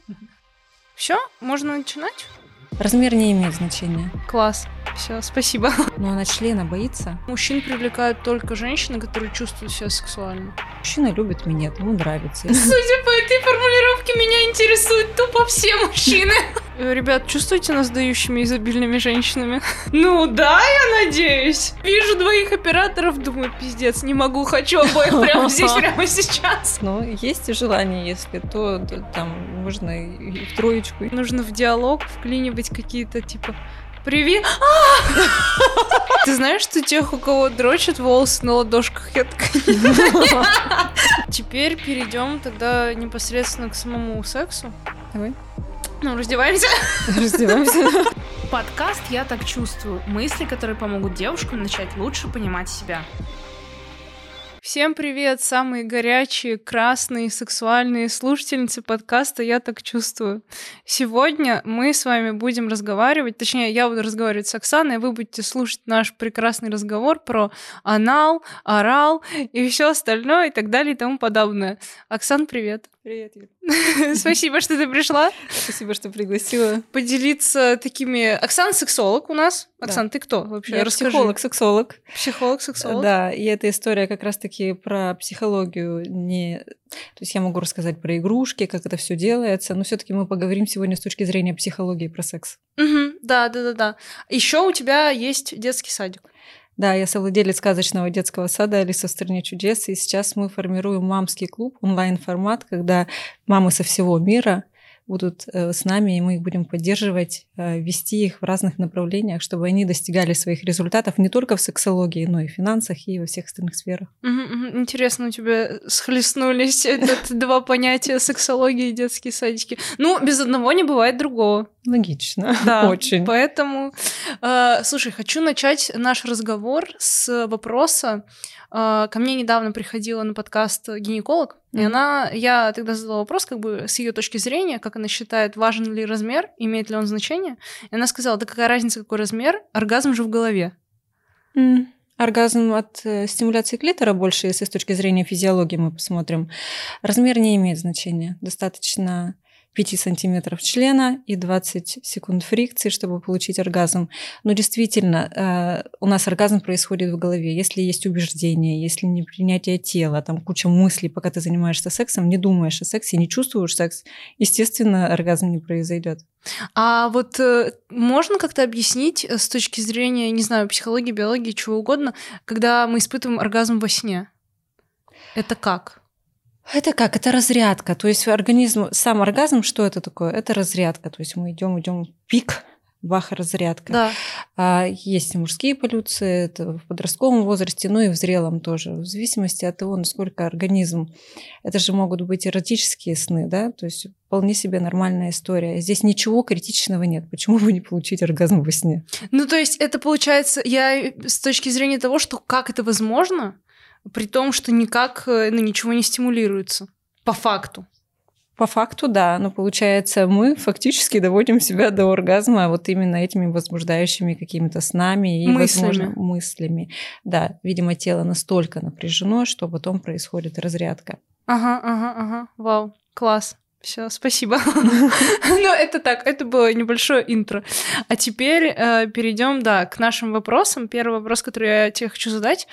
Все, можно начинать? Размер не имеет значения. Класс. Все, спасибо. Но она члена боится. Мужчин привлекают только женщины, которые чувствуют себя сексуально. Мужчина любит меня, ему нравится. Судя по этой формулировке, меня интересуют тупо все мужчины. Ребят, чувствуете нас дающими изобильными женщинами? Ну да, я надеюсь. Вижу двоих операторов, думаю, пиздец, не могу, хочу обоих прямо здесь, прямо сейчас. Ну, есть и желание, если то, то там можно и в троечку. Нужно в диалог вклинивать какие-то типа Привет! Ты знаешь, что тех, у кого дрочат волосы на ладошках, я такая... Теперь перейдем тогда непосредственно к самому сексу. Давай. Ну, раздеваемся. Раздеваемся. Подкаст «Я так чувствую». Мысли, которые помогут девушкам начать лучше понимать себя. Всем привет, самые горячие, красные, сексуальные слушательницы подкаста «Я так чувствую». Сегодня мы с вами будем разговаривать, точнее, я буду разговаривать с Оксаной, вы будете слушать наш прекрасный разговор про анал, орал и все остальное и так далее и тому подобное. Оксан, привет. Привет, Юля. Спасибо, что ты пришла. Спасибо, что пригласила. Поделиться такими... Оксан сексолог у нас. Оксан, ты кто вообще? Я Расскажи. психолог-сексолог. Психолог-сексолог. Да, и эта история как раз-таки про психологию. Не... То есть я могу рассказать про игрушки, как это все делается, но все-таки мы поговорим сегодня с точки зрения психологии про секс. Угу, да, да, да, да. Еще у тебя есть детский садик. Да, я совладелец сказочного детского сада «Алиса в стране чудес», и сейчас мы формируем мамский клуб, онлайн-формат, когда мамы со всего мира будут э, с нами, и мы их будем поддерживать, э, вести их в разных направлениях, чтобы они достигали своих результатов не только в сексологии, но и в финансах, и во всех остальных сферах. Интересно, у тебя схлестнулись этот два понятия сексологии и детские садики. Ну, без одного не бывает другого. Логично, да, очень. Поэтому, э, слушай, хочу начать наш разговор с вопроса. Э, ко мне недавно приходила на подкаст гинеколог, mm-hmm. и она, я тогда задала вопрос, как бы с ее точки зрения, как она считает, важен ли размер, имеет ли он значение. И она сказала, да какая разница, какой размер, оргазм же в голове. Mm. Оргазм от э, стимуляции клитора больше, если с точки зрения физиологии мы посмотрим. Размер не имеет значения. Достаточно 5 сантиметров члена и 20 секунд фрикции, чтобы получить оргазм. Но действительно, э, у нас оргазм происходит в голове. Если есть убеждение, если не принятие тела, там куча мыслей, пока ты занимаешься сексом, не думаешь о сексе, не чувствуешь секс, естественно, оргазм не произойдет. А вот э, можно как-то объяснить э, с точки зрения, не знаю, психологии, биологии, чего угодно, когда мы испытываем оргазм во сне? Это как? Это как? Это разрядка. То есть организм, сам оргазм, что это такое? Это разрядка. То есть мы идем, идем пик, бах, разрядка. Да. А есть и мужские полюции, это в подростковом возрасте, ну и в зрелом тоже. В зависимости от того, насколько организм... Это же могут быть эротические сны, да? То есть вполне себе нормальная история. Здесь ничего критичного нет. Почему бы не получить оргазм во сне? Ну, то есть это получается, я с точки зрения того, что как это возможно, при том, что никак э, ну, ничего не стимулируется. По факту. По факту, да. Но получается, мы фактически доводим себя до оргазма вот именно этими возбуждающими какими-то снами и, мыслями. возможно, мыслями. Да, видимо, тело настолько напряжено, что потом происходит разрядка. Ага, ага, ага. Вау, класс. Все, спасибо. Ну, это так, это было небольшое интро. А теперь э, перейдем, да, к нашим вопросам. Первый вопрос, который я тебе хочу задать.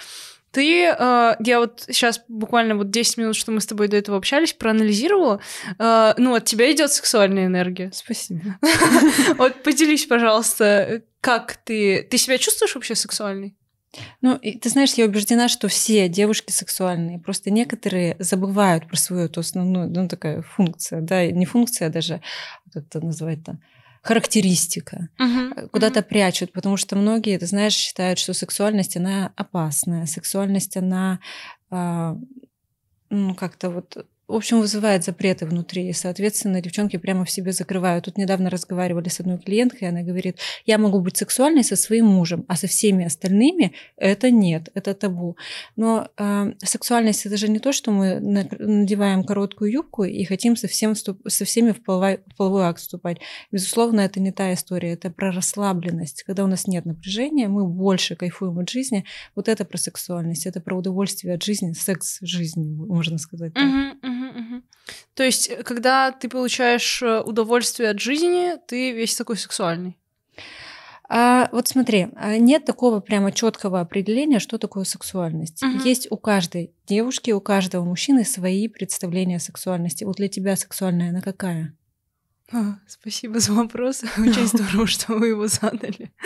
Ты, э, я вот сейчас буквально вот 10 минут, что мы с тобой до этого общались, проанализировала. Э, ну, от тебя идет сексуальная энергия. Спасибо. Вот поделись, пожалуйста, как ты... Ты себя чувствуешь вообще сексуальной? Ну, и ты знаешь, я убеждена, что все девушки сексуальные. Просто некоторые забывают про свою эту основную, ну, такая функция, да, не функция а даже, как это называть-то, характеристика, uh-huh, куда-то uh-huh. прячут, потому что многие, ты знаешь, считают, что сексуальность, она опасная, сексуальность, она э, ну, как-то вот в общем, вызывает запреты внутри. И, соответственно, девчонки прямо в себе закрывают. Тут недавно разговаривали с одной клиенткой, и она говорит, я могу быть сексуальной со своим мужем, а со всеми остальными это нет, это табу. Но э, сексуальность это же не то, что мы надеваем короткую юбку и хотим со, всем, со всеми в половой, в половой акт вступать. Безусловно, это не та история, это про расслабленность. Когда у нас нет напряжения, мы больше кайфуем от жизни. Вот это про сексуальность, это про удовольствие от жизни, секс жизни, можно сказать. Так. То есть, э, когда ты получаешь э, удовольствие от жизни, ты весь такой сексуальный. А, вот смотри, а нет такого прямо четкого определения, что такое сексуальность. Мгм. Есть у каждой девушки, у каждого мужчины свои представления о сексуальности. Вот для тебя сексуальная она какая? А, Спасибо за вопрос. Очень здорово, что вы его задали.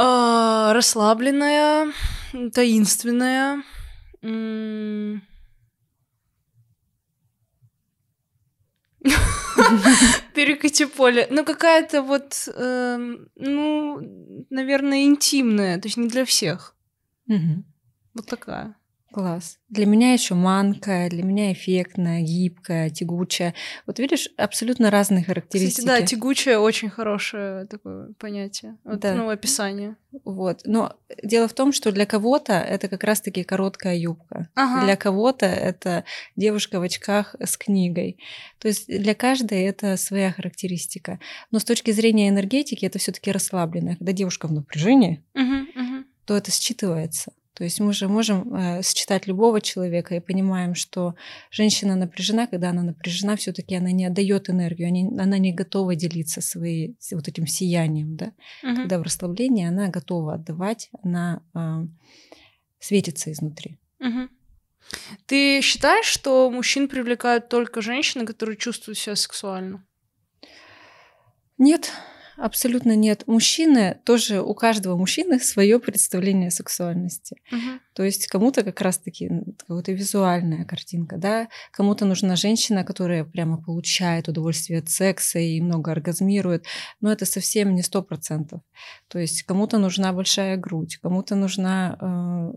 А, Расслабленная, таинственная. м, Перекати поле. Ну, какая-то вот, эм, ну, наверное, интимная, то есть не для всех. Вот такая. Класс. Для меня еще манкая, для меня эффектная, гибкая, тягучая. Вот видишь, абсолютно разные характеристики. Кстати, да, тягучее очень хорошее такое понятие. Вот, Да. Ну, описание. Вот. Но дело в том, что для кого-то это как раз-таки короткая юбка. Ага. Для кого-то это девушка в очках с книгой. То есть для каждой это своя характеристика. Но с точки зрения энергетики это все-таки расслабленная. Когда девушка в напряжении, Мгм, мгм. то это считывается. То есть мы же можем э, считать любого человека и понимаем, что женщина напряжена, когда она напряжена, все-таки она не отдает энергию, они- она не готова делиться своей вот этим сиянием, да. Мгм. Когда в расслаблении она готова отдавать, она а, светится изнутри. Мгм. Ты считаешь, что мужчин привлекают только женщины, которые чувствуют себя сексуально? Нет, абсолютно нет. Мужчины тоже у каждого мужчины свое представление о сексуальности. Мгм. То есть кому-то как раз-таки какая-то визуальная картинка, да, кому-то нужна женщина, которая прямо получает удовольствие от секса и много оргазмирует, но это совсем не сто процентов. То есть кому-то нужна большая грудь, кому-то нужна э,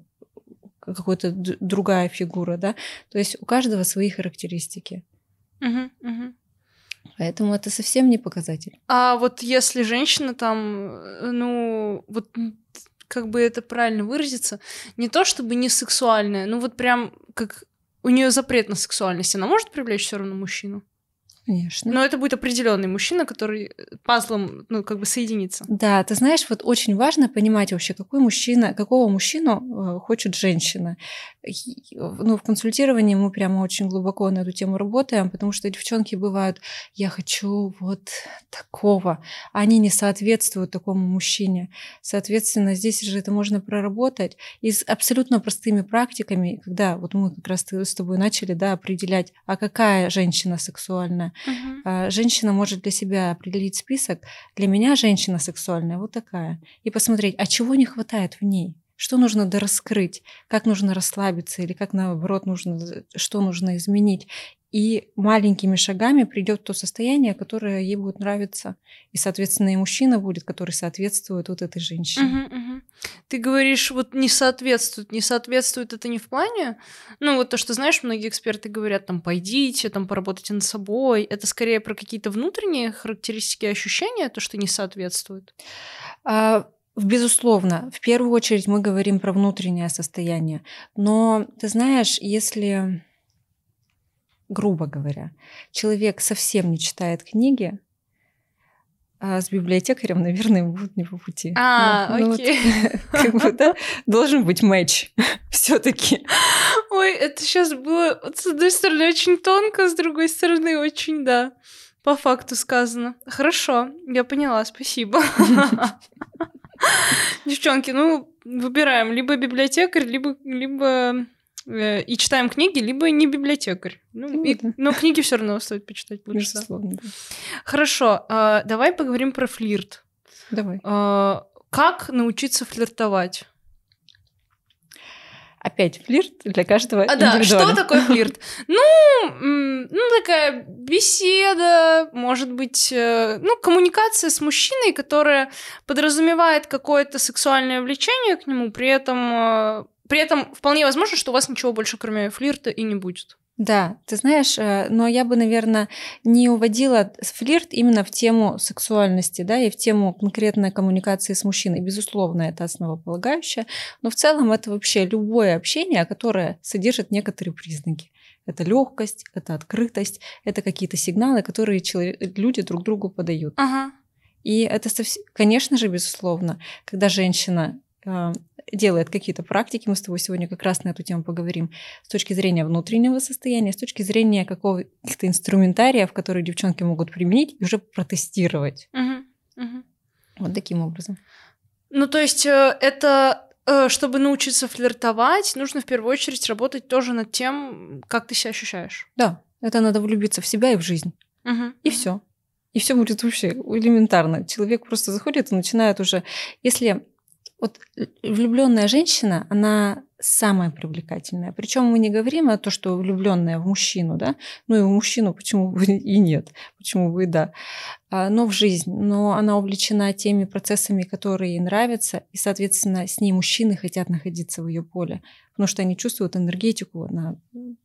какая-то д- другая фигура, да. То есть у каждого свои характеристики. Мгм, мгм. Поэтому это совсем не показатель. А вот если женщина там, э, ну, вот как бы это правильно выразиться, не то чтобы не сексуальная, ну вот прям как у нее запрет на сексуальность, она может привлечь все равно мужчину? Конечно. Но это будет определенный мужчина, который э, пазлом, ну, как бы соединится. Да, ты знаешь, вот очень важно понимать вообще, какой мужчина, какого мужчину э, хочет женщина. И, Ну, в консультировании мы прямо очень глубоко на эту тему работаем, потому что девчонки бывают, я хочу вот такого, они не соответствуют такому мужчине. Соответственно, здесь же это можно проработать и с абсолютно простыми практиками, когда вот мы как раз с тобой начали, да, определять, а какая женщина сексуальная, Мгм. а, женщина может для себя определить список. Для меня женщина сексуальная вот такая. И посмотреть, а чего не хватает в ней? Что нужно дораскрыть? Как нужно расслабиться? Или как наоборот нужно, что нужно изменить? И маленькими шагами придет то состояние, которое ей будет нравиться. И, соответственно, и мужчина будет, который соответствует вот этой женщине. Мгм, мгм. Ты говоришь, вот не соответствует. Не соответствует это не в плане, ну вот то, что, знаешь, многие эксперты говорят, там, пойдите, там, поработайте над собой. Это скорее про какие-то внутренние характеристики ощущения, то, что не соответствует. А, Безусловно, в первую очередь мы говорим про внутреннее состояние. Но ты знаешь, если, грубо говоря, человек совсем не читает книги, а с библиотекарем, наверное, ему будет не по пути. А, Ну, ну вот, окей. как бы, да, должен быть матч все-таки. Ой, это сейчас было, с одной стороны, очень тонко, с другой стороны, очень, да, по факту сказано. Хорошо, я поняла, спасибо. Девчонки, ну, выбираем либо библиотекарь, либо, либо э, и читаем книги, либо не библиотекарь. Ну, Ну и- да. но книги все равно стоит почитать лучше. да. Безусловно, да. Хорошо, а, давай поговорим про флирт. Давай. А, Как научиться флиртовать? Опять флирт для каждого А, да, что такое флирт? Ну, ну, такая беседа, может быть, э, ну, коммуникация с мужчиной, которая подразумевает какое-то сексуальное влечение к нему, при этом, э, при этом вполне возможно, что у вас ничего больше, кроме флирта, и не будет. Да, ты знаешь, э, но я бы, наверное, не уводила флирт именно в тему сексуальности, да, и в тему конкретной коммуникации с мужчиной. Безусловно, это основополагающее, но в целом это вообще любое общение, которое содержит некоторые признаки. Это легкость, это открытость, это какие-то сигналы, которые челове- люди друг другу подают. Ага. И это, совс- конечно же, безусловно, когда женщина делает какие-то практики, мы с тобой сегодня как раз на эту тему поговорим, с точки зрения внутреннего состояния, с точки зрения какого-то инструментариев, которые девчонки могут применить и уже протестировать. Угу, угу. Вот таким образом. Ну, то есть э, это э, чтобы научиться флиртовать, нужно в первую очередь работать тоже над тем, как ты себя ощущаешь. Да, это надо влюбиться в себя и в жизнь. Угу, и все. И все будет вообще элементарно. Человек просто заходит и начинает уже. Если вот влюбленная женщина, она самая привлекательная. Причем мы не говорим о том, что влюбленная в мужчину, да, ну и в мужчину почему бы и нет, почему бы и да, а, но в жизнь. Но она увлечена теми процессами, которые ей нравятся, и, соответственно, с ней мужчины хотят находиться в ее поле, потому что они чувствуют энергетику, она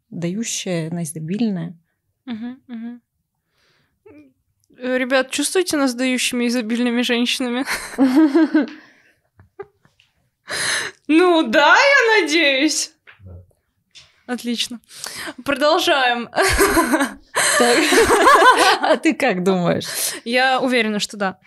дающая, она изобильная. Угу, угу. Ребят, чувствуете нас дающими изобильными женщинами? Ну да, я надеюсь. Отлично. Продолжаем. А ты как думаешь? Я уверена, что да.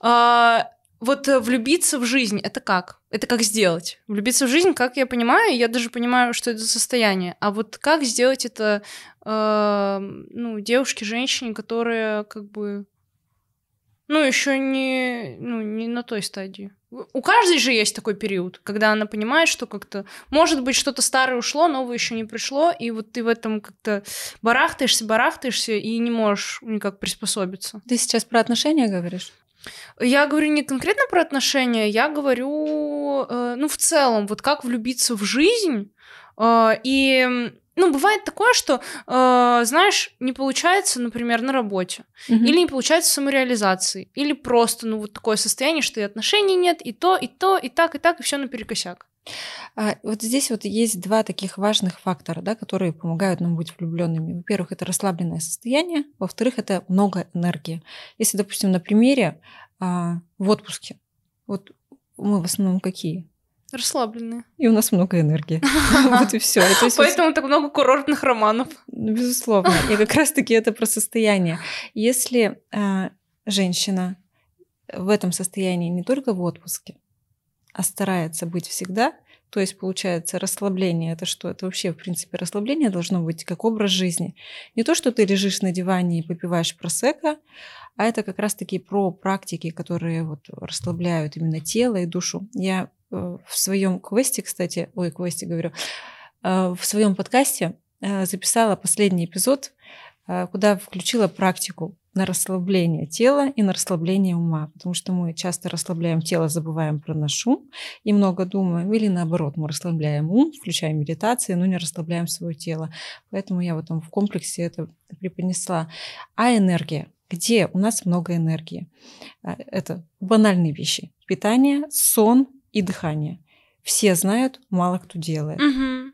А, вот влюбиться в жизнь это как? Это как сделать? Влюбиться в жизнь, как я понимаю, я даже понимаю, что это состояние. А вот как сделать это э, ну, девушке, женщине, которая как бы ну, еще не, ну, не на той стадии. У каждой же есть такой период, когда она понимает, что как-то, может быть, что-то старое ушло, новое еще не пришло, и вот ты в этом как-то барахтаешься, барахтаешься и не можешь никак приспособиться. Ты сейчас про отношения говоришь? Я говорю не конкретно про отношения, я говорю, э, ну, в целом, вот как влюбиться в жизнь, э, и ну, бывает такое, что, э, знаешь, не получается, например, на работе, угу. или не получается в самореализации, или просто, ну, вот такое состояние, что и отношений нет, и то, и то, и так, и так, и все наперекосяк. А, вот здесь вот есть два таких важных фактора, да, которые помогают нам быть влюбленными. Во-первых, это расслабленное состояние, во-вторых, это много энергии. Если, допустим, на примере а, в отпуске, вот мы в основном какие? Расслабленные. И у нас много энергии. Вот и все. Поэтому так много курортных романов. Безусловно. И как раз-таки это про состояние. Если а, женщина в этом состоянии не только в отпуске, а старается быть всегда, то есть получается расслабление. Это что? Это вообще, в принципе, расслабление должно быть как образ жизни. Не то, что ты лежишь на диване и попиваешь просека, а это как раз-таки про практики, которые вот расслабляют именно тело и душу. Я в своем квесте, кстати, ой, квесте говорю, э, в своем подкасте э, записала последний эпизод, куда включила практику на расслабление тела и на расслабление ума, потому что мы часто расслабляем тело, забываем про наш шум и много думаем, или наоборот, мы расслабляем ум, включаем медитации, но не расслабляем свое тело. Поэтому я вот там в комплексе это преподнесла. А энергия? Где у нас много энергии? Это банальные вещи. Питание, сон, и дыхание. Все знают, мало кто делает. Угу.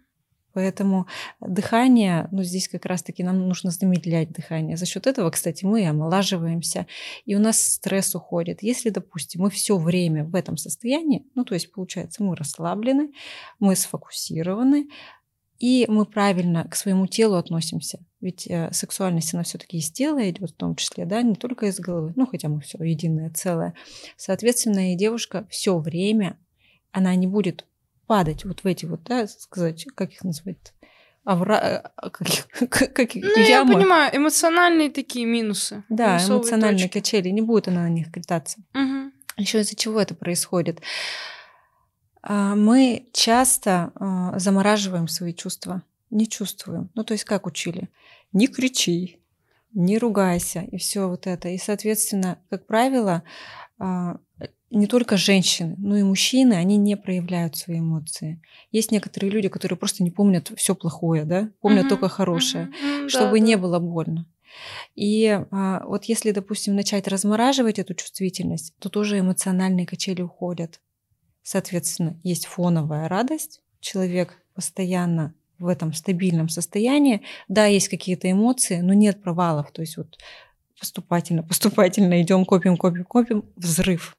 Поэтому дыхание, ну здесь как раз-таки нам нужно замедлять дыхание. За счет этого, кстати, мы омолаживаемся, и у нас стресс уходит. Если, допустим, мы все время в этом состоянии, ну то есть получается, мы расслаблены, мы сфокусированы, и мы правильно к своему телу относимся. Ведь э, сексуальность, она все-таки из тела идет в том числе, да, не только из головы, ну хотя мы все единое целое. Соответственно, и девушка все время она не будет падать вот в эти вот, да, сказать, как их назвать, авра... Э, как, как, ну, ямы. я понимаю, эмоциональные такие минусы. Да, эмоциональные точки. качели, не будет она на них кататься. Угу. Еще из-за чего это происходит? А, мы часто а, замораживаем свои чувства, не чувствуем. Ну, то есть как учили? Не кричи, не ругайся, и все вот это. И, соответственно, как правило, а, не только женщины, но и мужчины, они не проявляют свои эмоции. Есть некоторые люди, которые просто не помнят все плохое, да, помнят uh-huh, только хорошее, uh-huh, чтобы да, не да. было больно. И а, вот если, допустим, начать размораживать эту чувствительность, то тоже эмоциональные качели уходят. Соответственно, есть фоновая радость, человек постоянно в этом стабильном состоянии. Да, есть какие-то эмоции, но нет провалов. То есть вот поступательно, поступательно идем, копим, копим, копим, взрыв.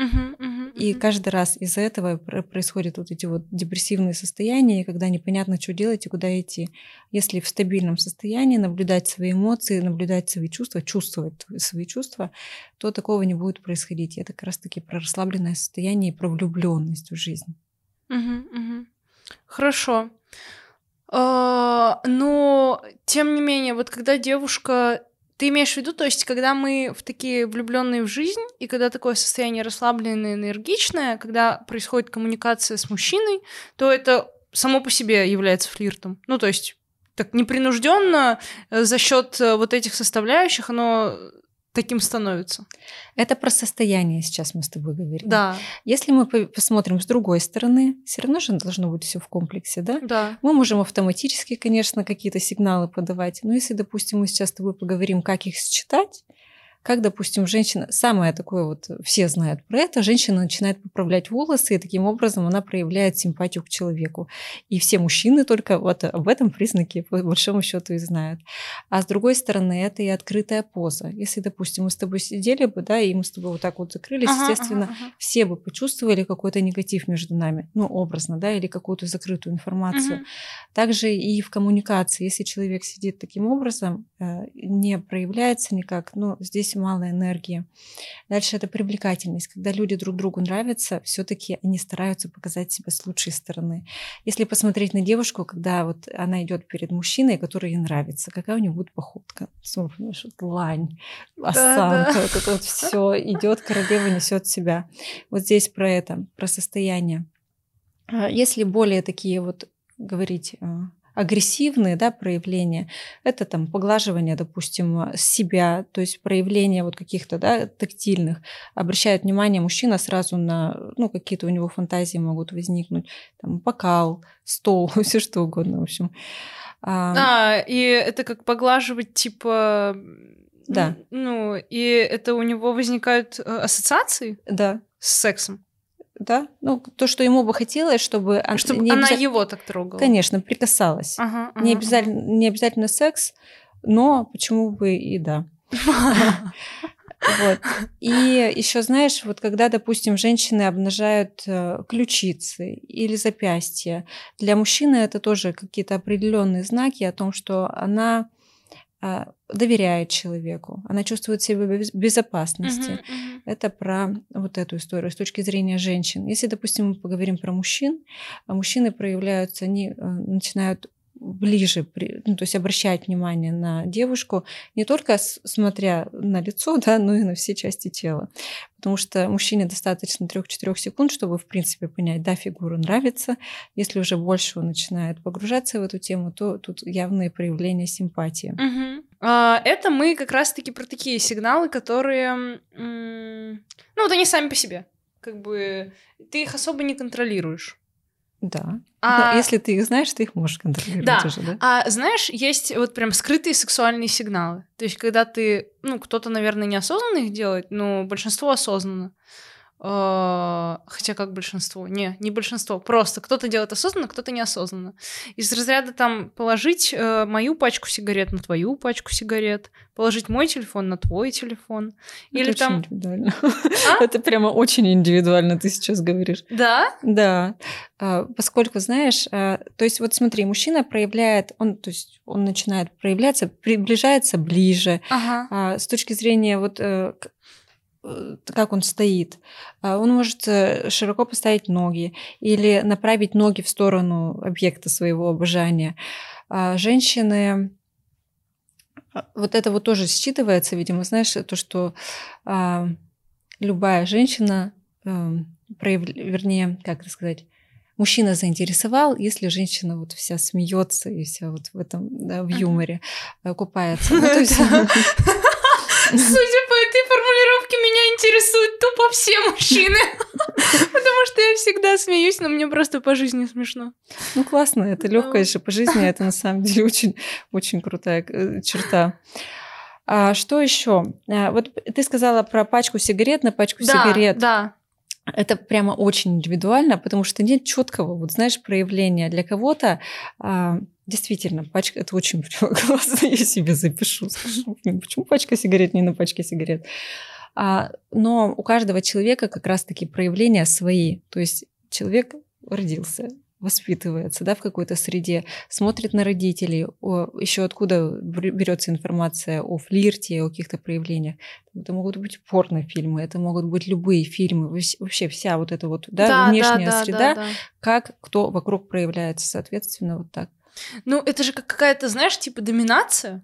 Uh-huh, uh-huh, И каждый раз из-за этого происходят вот эти вот депрессивные состояния, когда непонятно, что делать и куда идти. Если в стабильном состоянии наблюдать свои эмоции, наблюдать свои чувства, чувствовать свои чувства, то такого не будет происходить. Это как раз-таки про расслабленное состояние и про влюбленность в жизнь. Хорошо. А, но, тем не менее, вот когда девушка ты имеешь в виду, то есть, когда мы в такие влюбленные в жизнь, и когда такое состояние расслабленное, энергичное, когда происходит коммуникация с мужчиной, то это само по себе является флиртом. Ну, то есть, так непринужденно э, за счет э, вот этих составляющих оно таким становится. Это про состояние сейчас мы с тобой говорим. Да. Если мы посмотрим с другой стороны, все равно же должно быть все в комплексе, да? Да. Мы можем автоматически, конечно, какие-то сигналы подавать, но если, допустим, мы сейчас с тобой поговорим, как их считать, как, допустим, женщина, самое такое вот, все знают про это, женщина начинает поправлять волосы, и таким образом она проявляет симпатию к человеку. И все мужчины только вот об этом признаке, по большому счету, и знают. А с другой стороны, это и открытая поза. Если, допустим, мы с тобой сидели бы, да, и мы с тобой вот так вот закрылись, ага, естественно, ага, ага. все бы почувствовали какой-то негатив между нами, ну, образно, да, или какую-то закрытую информацию. Угу. Также и в коммуникации, если человек сидит таким образом, э, не проявляется никак, ну, здесь здесь мало энергии. Дальше это привлекательность. Когда люди друг другу нравятся, все-таки они стараются показать себя с лучшей стороны. Если посмотреть на девушку, когда вот она идет перед мужчиной, который ей нравится, какая у нее будет походка? Смотришь, вот лань, осанка, да, да. вот это вот все идет, королева несет себя. Вот здесь про это, про состояние. А если более такие вот говорить а, агрессивные да, проявления, это там поглаживание, допустим, себя, то есть проявление вот каких-то да, тактильных, обращает внимание мужчина сразу на, ну, какие-то у него фантазии могут возникнуть, там, бокал, стол, все что угодно, в общем. А, а и это как поглаживать, типа... Да. Ну, и это у него возникают э, ассоциации? Да. С сексом? Да, ну то, что ему бы хотелось, чтобы, чтобы не она обяза... его так трогала. Конечно, прикасалась. Ага, ага, не обязательно, не обязательно секс, но почему бы и да. Вот. И еще, знаешь, вот когда, допустим, женщины обнажают э, ключицы или запястья, для мужчины это тоже какие-то определенные знаки о том, что она доверяет человеку, она чувствует себя в безопасности. Uh-huh, uh-huh. Это про вот эту историю с точки зрения женщин. Если, допустим, мы поговорим про мужчин, а мужчины проявляются, они э, начинают ближе, ну, то есть обращать внимание на девушку, не только смотря на лицо, да, но и на все части тела. Потому что мужчине достаточно 3-4 секунд, чтобы, в принципе, понять, да, фигура нравится. Если уже больше он начинает погружаться в эту тему, то тут явные проявления симпатии. Угу. Это мы как раз-таки про такие сигналы, которые... Ну, вот они сами по себе. Как бы ты их особо не контролируешь. Да. А... Если ты их знаешь, ты их можешь контролировать да. уже, да? А знаешь, есть вот прям скрытые сексуальные сигналы. То есть, когда ты, ну, кто-то, наверное, неосознанно их делает, но большинство осознанно. А, хотя как большинство? Не, не большинство. Просто кто-то делает осознанно, кто-то неосознанно. Из разряда там положить э, мою пачку сигарет на твою пачку сигарет, положить мой телефон на твой телефон. Это Или очень там... индивидуально. А? Это прямо очень индивидуально ты сейчас говоришь. Да? Да. А, поскольку, знаешь, то есть вот смотри, мужчина проявляет, он, то есть он начинает проявляться, приближается ближе. Ага. С точки зрения вот Э, как он стоит. А он может э, широко поставить ноги или направить ноги в сторону объекта своего обожания. А женщины а, вот это вот тоже считывается, видимо, знаешь, то, что а, любая женщина, а, прояв... вернее, как это сказать, мужчина заинтересовал, если женщина вот вся смеется и вся вот в этом, да, в юморе купается. Ну, то есть... Судя по этой формулировке, меня интересуют тупо все мужчины. Потому что я всегда смеюсь, но мне просто по жизни смешно. Ну, классно, это легкое же по жизни, это на самом деле очень, очень крутая э, черта. А что еще? А, вот ты сказала про пачку сигарет на пачку да, сигарет. Да. Это прямо очень индивидуально, потому что нет четкого, вот знаешь, проявления. Для кого-то а, Действительно, пачка это очень классно, я себе запишу. Скажу, почему пачка сигарет не на пачке сигарет? А, но у каждого человека как раз-таки проявления свои. То есть человек родился, воспитывается да, в какой-то среде, смотрит на родителей, о, еще откуда берется информация о флирте, о каких-то проявлениях. Это могут быть порнофильмы, это могут быть любые фильмы, вообще вся вот эта вот да, да, внешняя да, среда, да, да. как кто вокруг проявляется, соответственно, вот так. Ну, это же как какая-то, знаешь, типа доминация,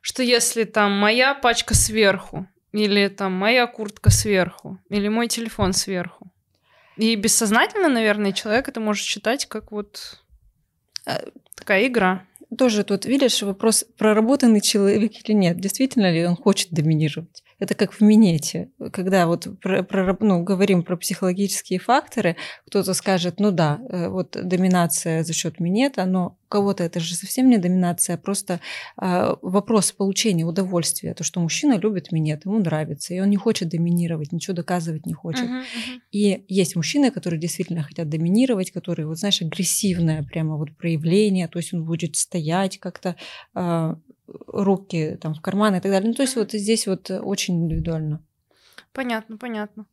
что если там моя пачка сверху, или там моя куртка сверху, или мой телефон сверху, и бессознательно, наверное, человек это может считать как вот э, такая игра. Тоже тут, видишь, вопрос, проработанный человек или нет. Действительно ли он хочет доминировать? Это как в минете, когда вот про, про, ну, говорим про психологические факторы, кто-то скажет, ну да, э, вот доминация за счет минета, но у кого-то это же совсем не доминация, а просто э, вопрос получения удовольствия, то, что мужчина любит минет, ему нравится, и он не хочет доминировать, ничего доказывать не хочет. Uh-huh, uh-huh. И есть мужчины, которые действительно хотят доминировать, которые, вот знаешь, агрессивное прямо вот проявление, то есть он будет стоять как-то э, руки там в карманы и так далее. Ну, то есть вот здесь вот очень индивидуально. Понятно, понятно.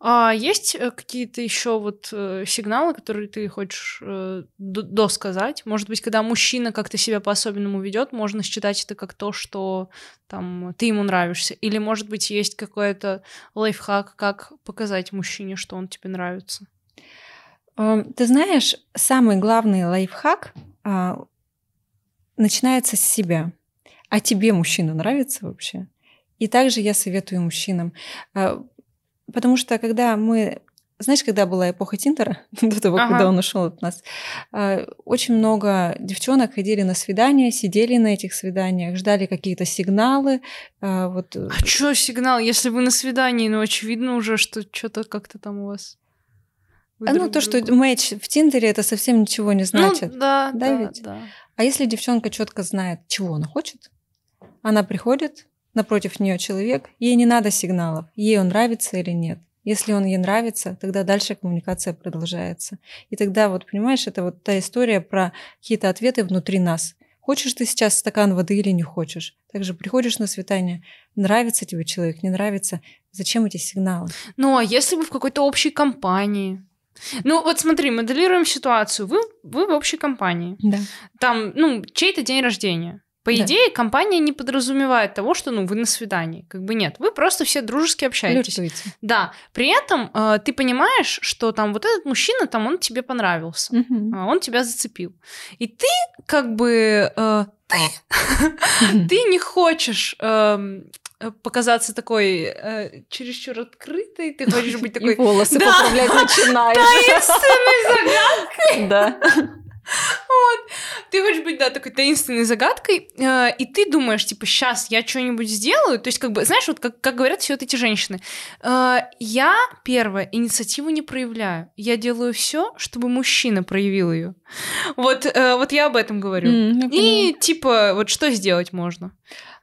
А есть э, какие-то еще вот э, сигналы, которые ты хочешь э, досказать? Может быть, когда мужчина как-то себя по-особенному ведет, можно считать это как то, что там ты ему нравишься? Или, может быть, есть какой-то лайфхак, как показать мужчине, что он тебе нравится? Ты знаешь, самый главный лайфхак а, начинается с себя а тебе мужчина нравится вообще? И также я советую мужчинам. А, потому что когда мы знаешь, когда была эпоха Тинтера, до того, ага. когда он ушел от нас, а, очень много девчонок ходили на свидания, сидели на этих свиданиях, ждали какие-то сигналы. А, вот. А что сигнал? Если вы на свидании, ну, очевидно уже, что что-то как-то там у вас... а ну, то, что матч в Тиндере, это совсем ничего не ну значит. Ну, да, да, да, ведь? да. А если девчонка четко знает, чего она хочет, она приходит, напротив нее человек, ей не надо сигналов, ей он нравится или нет. Если он ей нравится, тогда дальше коммуникация продолжается. И тогда, вот понимаешь, это вот та история про какие-то ответы внутри нас. Хочешь ты сейчас стакан воды или не хочешь? Также приходишь на свидание, нравится тебе человек, не нравится, зачем эти сигналы? Ну, а если вы в какой-то общей компании? Ну, вот смотри, моделируем ситуацию. Вы, вы в общей компании. Да. Там, ну, чей-то день рождения. По да. идее, компания не подразумевает того, что ну вы на свидании. Как бы нет. Вы просто все дружески общаетесь. Флиртуете. Да. При этом э, ты понимаешь, что там вот этот мужчина, там он тебе понравился. Угу. Он тебя зацепил. И ты как бы э, ты, ты не хочешь эм, э, показаться такой э, чересчур открытой, ты хочешь быть такой... И волосы да, поправлять начинаешь. Таинственной загадкой. Да. Вот. Ты хочешь быть, да, такой таинственной загадкой, э, и ты думаешь, типа, сейчас я что-нибудь сделаю. То есть, как бы, знаешь, вот как, как говорят все вот эти женщины, э, я, первое, инициативу не проявляю. Я делаю все, чтобы мужчина проявил ее. Вот, э, вот я об этом говорю. Mm, и, типа, вот что сделать можно?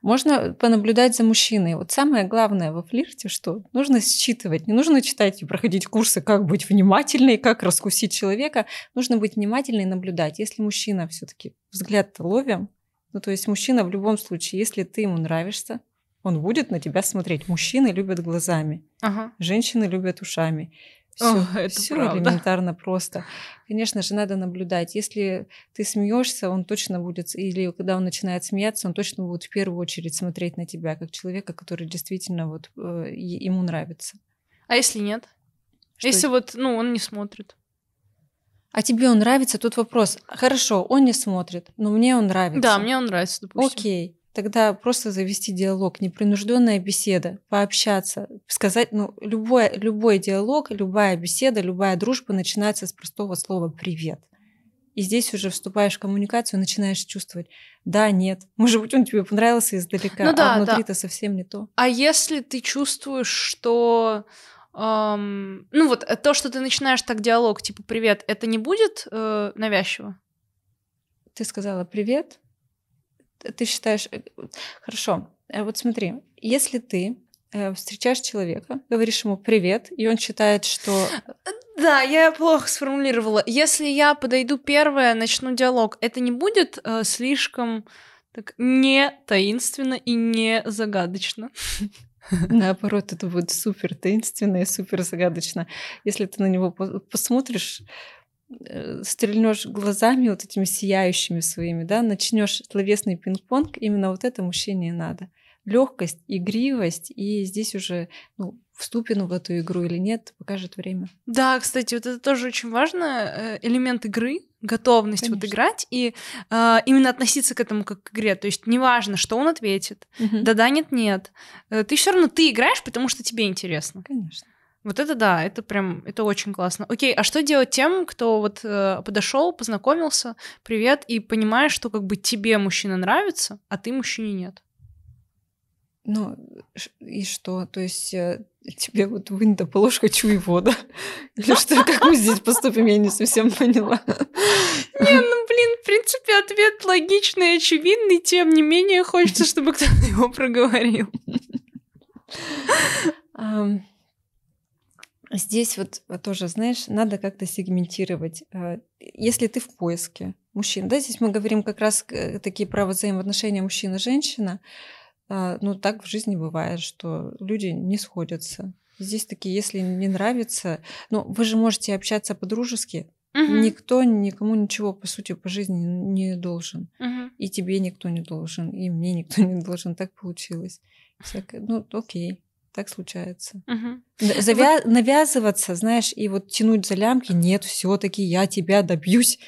Можно понаблюдать за мужчиной. Вот самое главное во флирте, что нужно считывать. Не нужно читать и проходить курсы, как быть внимательной, как раскусить человека. Нужно быть внимательной и наблюдать. Если мужчина все таки взгляд ловим, ну то есть мужчина в любом случае, если ты ему нравишься, он будет на тебя смотреть. Мужчины любят глазами, ага. женщины любят ушами. Все, это все элементарно просто. Конечно же, надо наблюдать. Если ты смеешься, он точно будет, или когда он начинает смеяться, он точно будет в первую очередь смотреть на тебя, как человека, который действительно вот э, ему нравится. А если нет? Что если это? вот, ну, он не смотрит. А тебе он нравится? Тут вопрос. Хорошо, он не смотрит, но мне он нравится. Да, мне он нравится, допустим. Окей тогда просто завести диалог, непринужденная беседа, пообщаться, сказать, ну, любой, любой диалог, любая беседа, любая дружба начинается с простого слова «привет». И здесь уже вступаешь в коммуникацию, начинаешь чувствовать, да, нет, может быть, он тебе понравился издалека, ну, да, а внутри это да. совсем не то. А если ты чувствуешь, что эм, ну вот то, что ты начинаешь так диалог, типа привет, это не будет э, навязчиво? Ты сказала привет, ты считаешь... Э, хорошо, э, вот смотри, если ты э, встречаешь человека, говоришь ему привет, и он считает, что... Да, я плохо сформулировала. Если я подойду первая, начну диалог, это не будет э, слишком так не таинственно и не загадочно. Наоборот, это будет супер таинственно и супер загадочно. Если ты на него посмотришь, стрельнешь глазами вот этими сияющими своими, да, начнешь словесный пинг-понг, именно вот это мужчине надо. Легкость, игривость, и здесь уже ну, вступим в эту игру или нет, покажет время. Да, кстати, вот это тоже очень важно, э, элемент игры, готовность Конечно. вот играть и э, именно относиться к этому как к игре. То есть неважно, что он ответит, угу. да-да, нет-нет. Э, ты все равно ты играешь, потому что тебе интересно. Конечно. Вот это да, это прям, это очень классно. Окей, а что делать тем, кто вот э, подошел, познакомился, привет, и понимаешь, что как бы тебе мужчина нравится, а ты мужчине нет? Ну, и что? То есть э, тебе вот вынь да положь, хочу его, да? Или что, как мы здесь поступим, я не совсем поняла. Не, ну, блин, в принципе, ответ логичный и очевидный, тем не менее хочется, чтобы кто-то его проговорил. Здесь вот тоже, знаешь, надо как-то сегментировать. А, если ты в поиске мужчин, да, здесь мы говорим как раз э, такие про взаимоотношения мужчина-женщина, а, ну, так в жизни бывает, что люди не сходятся. Здесь такие, если не нравится, ну, вы же можете общаться по-дружески. Угу. Никто никому ничего, по сути, по жизни не должен. Угу. И тебе никто не должен, и мне никто не должен. Так получилось. Всякое. Ну, окей, так случается. Угу. Завя... Вот... Навязываться, знаешь, и вот тянуть за лямки, нет, все-таки я тебя добьюсь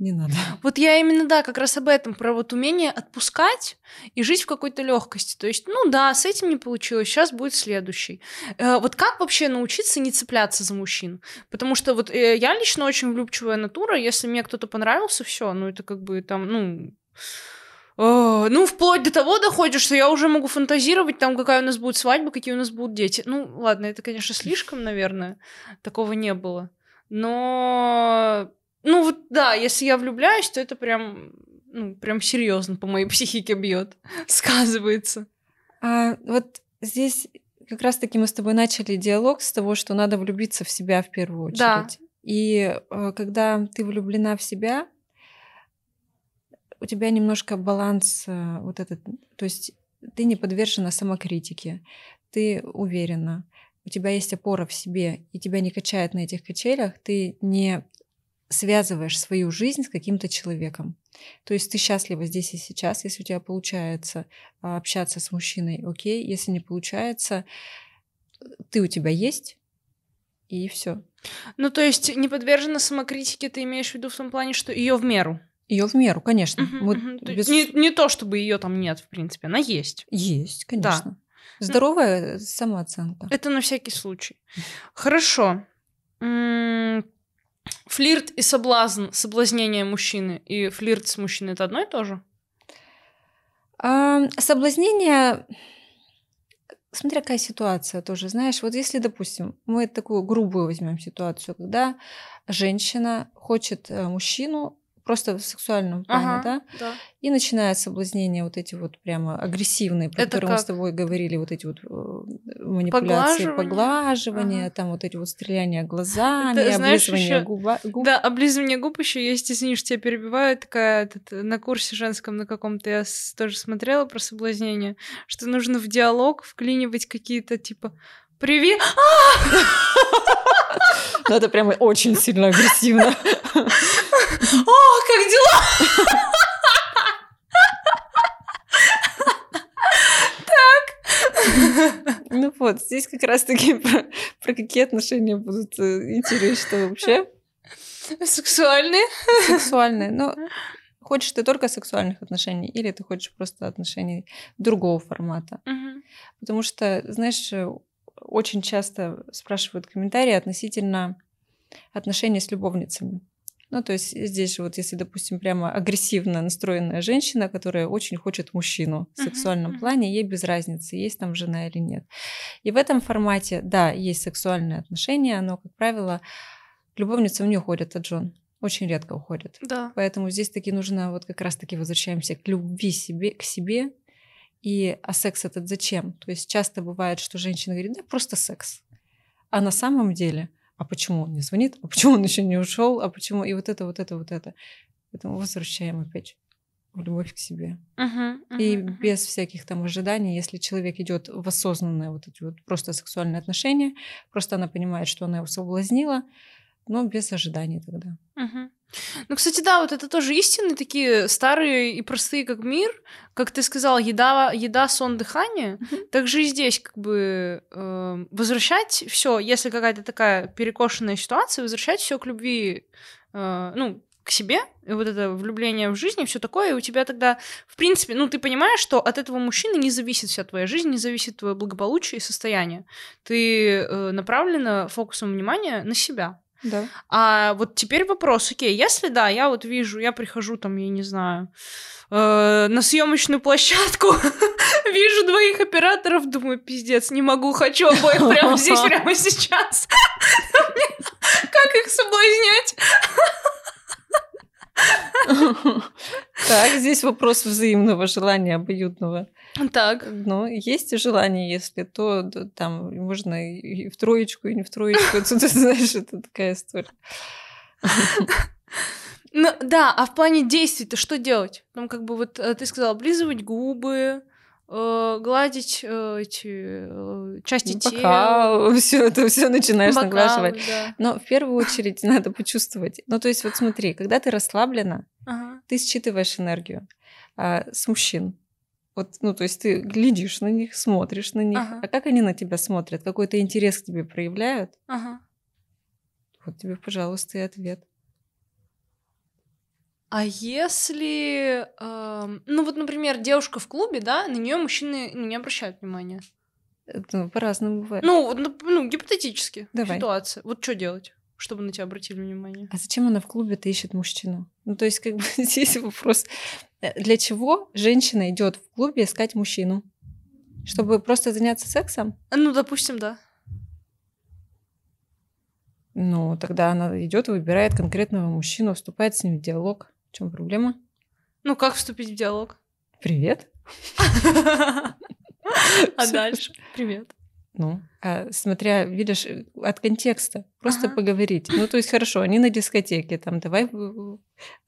не надо. Вот я именно, да, как раз об этом, про вот умение отпускать и жить в какой-то легкости. То есть, ну да, с этим не получилось, сейчас будет следующий. Э, вот как вообще научиться не цепляться за мужчин? Потому что вот э, я лично очень влюбчивая натура, если мне кто-то понравился, все, ну это как бы там, ну, ну, вплоть до того доходит, что я уже могу фантазировать, там, какая у нас будет свадьба, какие у нас будут дети. Ну, ладно, это, конечно, слишком, наверное. Такого не было. Но ну вот да, если я влюбляюсь, то это прям, ну, прям серьезно по моей психике бьет, сказывается. А вот здесь как раз-таки мы с тобой начали диалог с того, что надо влюбиться в себя в первую очередь. Да. И э, когда ты влюблена в себя, у тебя немножко баланс э, вот этот, то есть ты не подвержена самокритике, ты уверена, у тебя есть опора в себе, и тебя не качает на этих качелях, ты не связываешь свою жизнь с каким-то человеком. То есть ты счастлива здесь и сейчас, если у тебя получается а, общаться с мужчиной, окей, если не получается, ты у тебя есть, и все. Ну, то есть не подвержена самокритике, ты имеешь в виду в том плане, что ее в меру. Ее в меру, конечно. Угу, вот угу. Без... Не, не то, чтобы ее там нет, в принципе, она есть. Есть, конечно. Да. Здоровая самооценка. Это на всякий случай. Хорошо. Флирт и соблазн, соблазнение мужчины и флирт с мужчиной это одно и то же? А, соблазнение, смотря какая ситуация тоже, знаешь, вот если, допустим, мы такую грубую возьмем ситуацию, когда женщина хочет э, мужчину просто в сексуальном плане, ага, да? да? И начинает соблазнение вот эти вот прямо агрессивные, про Это которые как? мы с тобой говорили, вот эти вот э, манипуляции, поглаживание, поглаживания, ага. там вот эти вот стреляния глазами, Это, облизывание знаешь, губа, губ. Да, облизывание губ еще есть, извини, что тебя перебиваю, такая этот, на курсе женском на каком-то я тоже смотрела про соблазнение, что нужно в диалог вклинивать какие-то типа Привет! Ну, это прямо очень сильно агрессивно. О, как дела? Так. Ну вот, здесь как раз-таки про, про какие отношения будут э, интересно вообще. Сексуальные? Сексуальные. Ну, хочешь ты только сексуальных отношений, или ты хочешь просто отношений другого формата. Угу. Потому что, знаешь, очень часто спрашивают комментарии относительно отношений с любовницами. Ну, то есть здесь же вот, если, допустим, прямо агрессивно настроенная женщина, которая очень хочет мужчину в сексуальном uh-huh, плане, ей без разницы, есть там жена или нет. И в этом формате, да, есть сексуальные отношения, но, как правило, любовницы не уходят от жен. Очень редко уходят. Да. Поэтому здесь таки нужно, вот как раз-таки возвращаемся к любви себе, к себе, и а секс этот зачем? То есть часто бывает, что женщина говорит, да, просто секс. А на самом деле, а почему он не звонит? А почему он еще не ушел? А почему? И вот это, вот это, вот это. Поэтому возвращаем опять. в любовь к себе. Мгм, И мгм, мгм. без всяких там ожиданий, если человек идет в осознанное вот эти вот просто сексуальные отношения, просто она понимает, что она его соблазнила, но без ожиданий тогда. Ну, кстати, да, вот это тоже истины такие старые и простые, как мир. Как ты сказал, еда, еда сон, дыхание. Мгм. Так же и здесь как бы э, возвращать все, если какая-то такая перекошенная ситуация, возвращать все к любви, э, ну, к себе, и вот это влюбление в жизнь и все такое, и у тебя тогда, в принципе, ну, ты понимаешь, что от этого мужчины не зависит вся твоя жизнь, не зависит твое благополучие и состояние. Ты э, направлена фокусом внимания на себя. Да. А вот теперь вопрос, окей, если да, я вот вижу, я прихожу там, я не знаю, э, на съемочную площадку, вижу двоих операторов, думаю, пиздец, не могу, хочу обоих прямо здесь, прямо сейчас. Как их соблазнять? Так, здесь вопрос взаимного желания обоюдного. Так, Но есть и желание, если то д- там можно и в троечку, и не в троечку. Отсюда, знаешь, это такая история. ну да, а в плане действий-то что делать? Там как бы вот э, ты сказала, облизывать губы, э, гладить э, эти э, части тела. Все это все начинаешь бокалы, наглаживать. да. Но в первую очередь надо почувствовать. Ну, то есть, вот смотри, когда ты расслаблена, Ага. ты считываешь энергию а, с мужчин. Вот, ну, то есть ты глядишь на них, смотришь на них. Ага. А как они на тебя смотрят? Какой-то интерес к тебе проявляют? Ага. Вот тебе, пожалуйста, и ответ. А если, эм, ну вот, например, девушка в клубе, да, на нее мужчины не обращают внимания. Это, ну, по-разному бывает. Ну, ну, гипотетически Давай. ситуация. Вот что делать, чтобы на тебя обратили внимание? А зачем она в клубе-то ищет мужчину? Ну, то есть, как бы здесь вопрос, э, для чего женщина идет в клубе искать мужчину? Чтобы просто заняться сексом? А, Ну, допустим, да. Ну, тогда она идет, выбирает конкретного мужчину, вступает с ним в диалог. В чем проблема? Ну, как вступить в диалог? Привет. А дальше? Привет. Ну, а смотря, видишь, э, от контекста, просто Ага. поговорить. Ну, то есть, хорошо, они на дискотеке, там, давай э,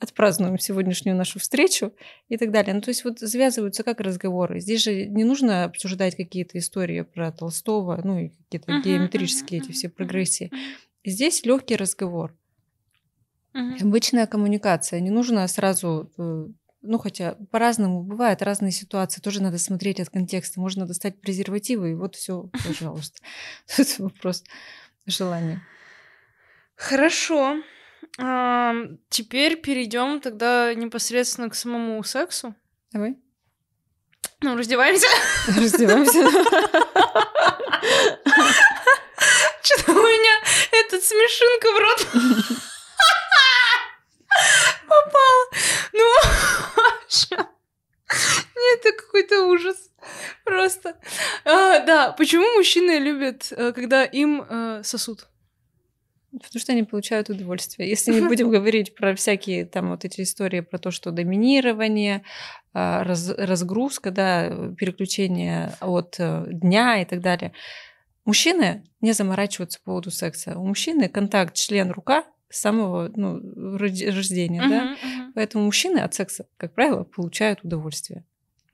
отпразднуем сегодняшнюю нашу встречу и так далее. Ну, то есть, вот завязываются как разговоры. Здесь же не нужно обсуждать какие-то истории про Толстого, ну, и какие-то Мгм, геометрические мгм, эти все прогрессии. Здесь легкий разговор, мгм. обычная коммуникация. Не нужно сразу э, ну, хотя по-разному бывает, разные ситуации. Тоже надо смотреть от контекста. Можно достать презервативы, и вот все, пожалуйста. Тут вопрос желания. Хорошо. Теперь перейдем тогда непосредственно к самому сексу. Давай. Ну, раздеваемся. Раздеваемся. Что-то у меня эта смешинка в рот попала. Ну, вообще. Это какой-то ужас. Просто. А, да, почему мужчины любят, э, когда им э, сосут? Потому что они получают удовольствие. Если не будем говорить про всякие там вот эти истории про то, что доминирование, а, раз- разгрузка, да, переключение от э, дня и так далее. Мужчины не заморачиваются по поводу секса. У мужчины контакт член-рука с самого ну, рождения, да? Мгм, мгм. Поэтому мужчины от секса, как правило, получают удовольствие.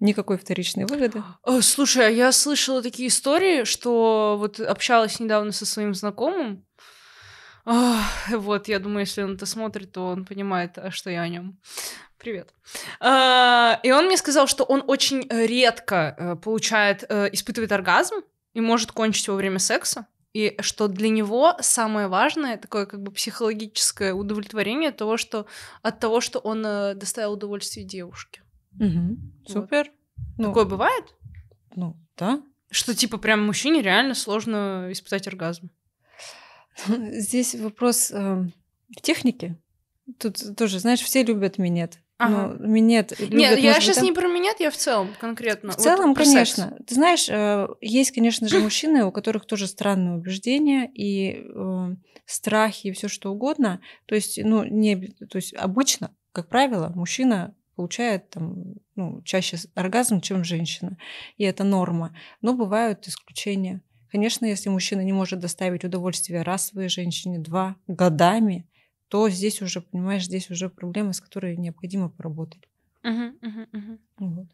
Никакой вторичной выгоды. Э, Слушай, а я слышала такие истории, что вот общалась недавно со своим знакомым. Вот, я думаю, если он это смотрит, то он понимает, а что я о нем. Привет. А, И он мне сказал, что он очень редко э, получает, э, испытывает оргазм и может кончить во время секса. И что для него самое важное такое как бы психологическое удовлетворение того, что от того, что он э, доставил удовольствие девушке. Супер. Ну, Такое бывает? ну, да. Что типа прям мужчине реально сложно испытать оргазм. Здесь вопрос э, техники. Тут тоже, знаешь, все любят минет. Ага. Но минет Нет, любят, я может быть, сейчас там- не про минет, я в целом конкретно. В Вот целом, про секс. конечно. Ты знаешь, э, есть, конечно же, мужчины, у которых тоже странные убеждения и э, страхи и все что угодно. То есть, ну, не, то есть обычно, как правило, мужчина получает там, ну, чаще оргазм, чем женщина. И это норма. Но бывают исключения. Конечно, если мужчина не может доставить удовольствие раз своей женщине, два, годами, то здесь уже, понимаешь, здесь уже проблема, с которой необходимо поработать. Мгм, мгм, мгм. Вот.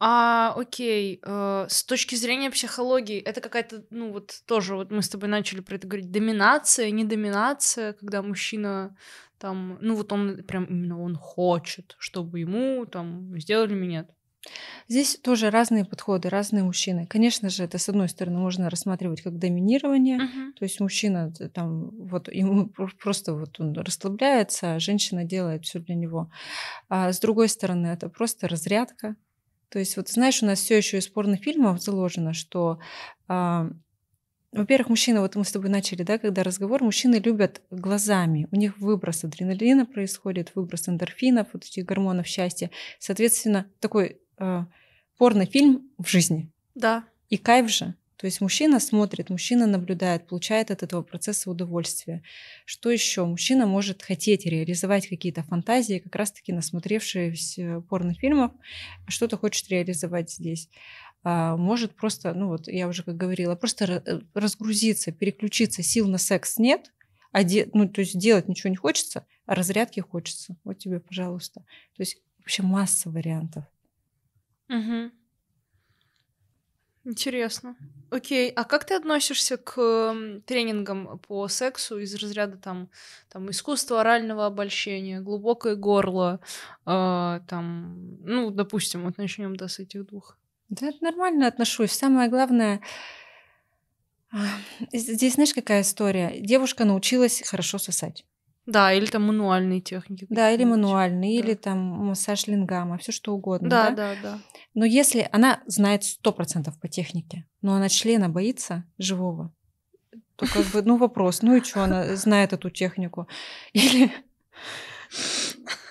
А, окей, э, с точки зрения психологии, это какая-то, ну вот тоже вот мы с тобой начали про это говорить, доминация, не доминация, когда мужчина там, ну вот он прям именно он хочет, чтобы ему там сделали минет. Здесь тоже разные подходы, разные мужчины. Конечно же, это с одной стороны можно рассматривать как доминирование, Мгм. то есть мужчина т- там вот ему про- просто вот он расслабляется, а женщина делает все для него. А с другой стороны, это просто разрядка. То есть вот знаешь, у нас все еще из порнофильмов заложено, что а, во-первых, мужчины, вот мы с тобой начали, да, когда разговор, мужчины любят глазами. У них выброс адреналина происходит, выброс эндорфинов, вот этих гормонов счастья. Соответственно, такой э, порнофильм в жизни. Да. И кайф же. То есть мужчина смотрит, мужчина наблюдает, получает от этого процесса удовольствие. Что еще? Мужчина может хотеть реализовать какие-то фантазии, как раз-таки насмотревшись э, порнофильмов, что-то хочет реализовать здесь. А, может просто, ну вот я уже как говорила, просто э, разгрузиться, переключиться, сил на секс нет, а де- ну, то есть делать ничего не хочется, а разрядки хочется. Вот тебе, пожалуйста. То есть вообще масса вариантов. Мгм. Интересно. Окей, а как ты относишься к тренингам по сексу из разряда там, там искусство орального обольщения, глубокое горло, а, там, ну, допустим, вот начнем да, с этих двух. Да, нормально отношусь. Самое главное, а, здесь знаешь, какая история? Девушка научилась хорошо сосать. Да, или там мануальные техники. Да, или мануальный, Да. или там массаж лингама, все что угодно. Да, да? да, да. Но если она знает сто процентов по технике, но она члена боится живого, то как бы, ну вопрос, ну и что, она знает эту технику? Или...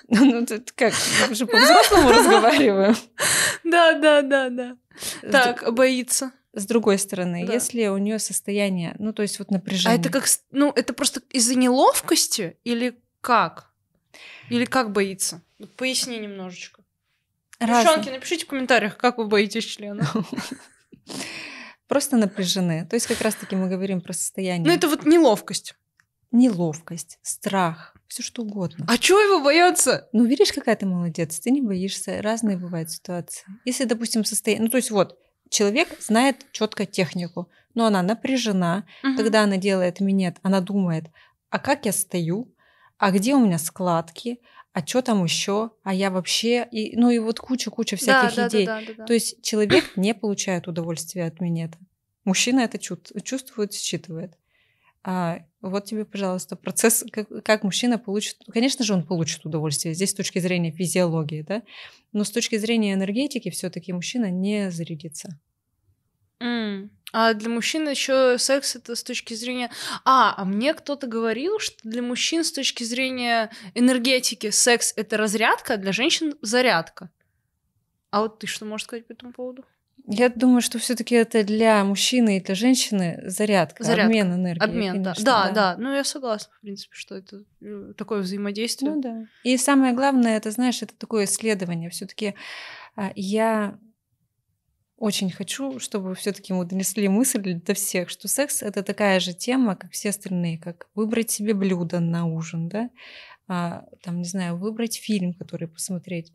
Ну, тут как, мы же по-взрослому разговариваем. Да, да, да, да. Так, боится. С другой стороны, Да. если у нее состояние, ну то есть вот А напряжение. это как, ну, это просто из-за неловкости или как? Или как боится? Вот Поясни немножечко. Разное. Девчонки, напишите в комментариях, как вы боитесь члена. Просто напряжены. То есть как раз-таки мы говорим про состояние. Ну, это вот неловкость. Неловкость, страх, все что угодно. А чего его бояться? Ну, видишь, какая ты молодец, ты не боишься, разные бывают ситуации. Если, допустим, состояние... Ну, то есть вот, человек знает четко технику, но она напряжена, Мгм. когда она делает минет, она думает, а как я стою, а где у меня складки, а что там еще, а я вообще... И, ну и вот куча-куча Да, всяких да, да, идей. да, да, да. То есть человек не получает удовольствия от минета. Мужчина это чувствует, считывает. А вот тебе, пожалуйста, процесс, как, как мужчина получит... Конечно же, он получит удовольствие. Здесь с точки зрения физиологии, да? Но с точки зрения энергетики все таки мужчина не зарядится. М. А для мужчин еще секс это с точки зрения... А, а мне кто-то говорил, что для мужчин с точки зрения энергетики секс это разрядка, а для женщин зарядка. А вот ты что можешь сказать по этому поводу? Я думаю, что все таки это для мужчины и для женщины зарядка, Зарядка. обмен энергией. Обмен, да. конечно, да. Да, Ну, я согласна, в принципе, что это э, такое взаимодействие. Ну да. И самое главное, это, знаешь, это такое исследование. Все-таки я очень хочу, чтобы все-таки мы донесли мысль до всех, что секс это такая же тема, как все остальные, как выбрать себе блюдо на ужин, да, а, там, не знаю, выбрать фильм, который посмотреть,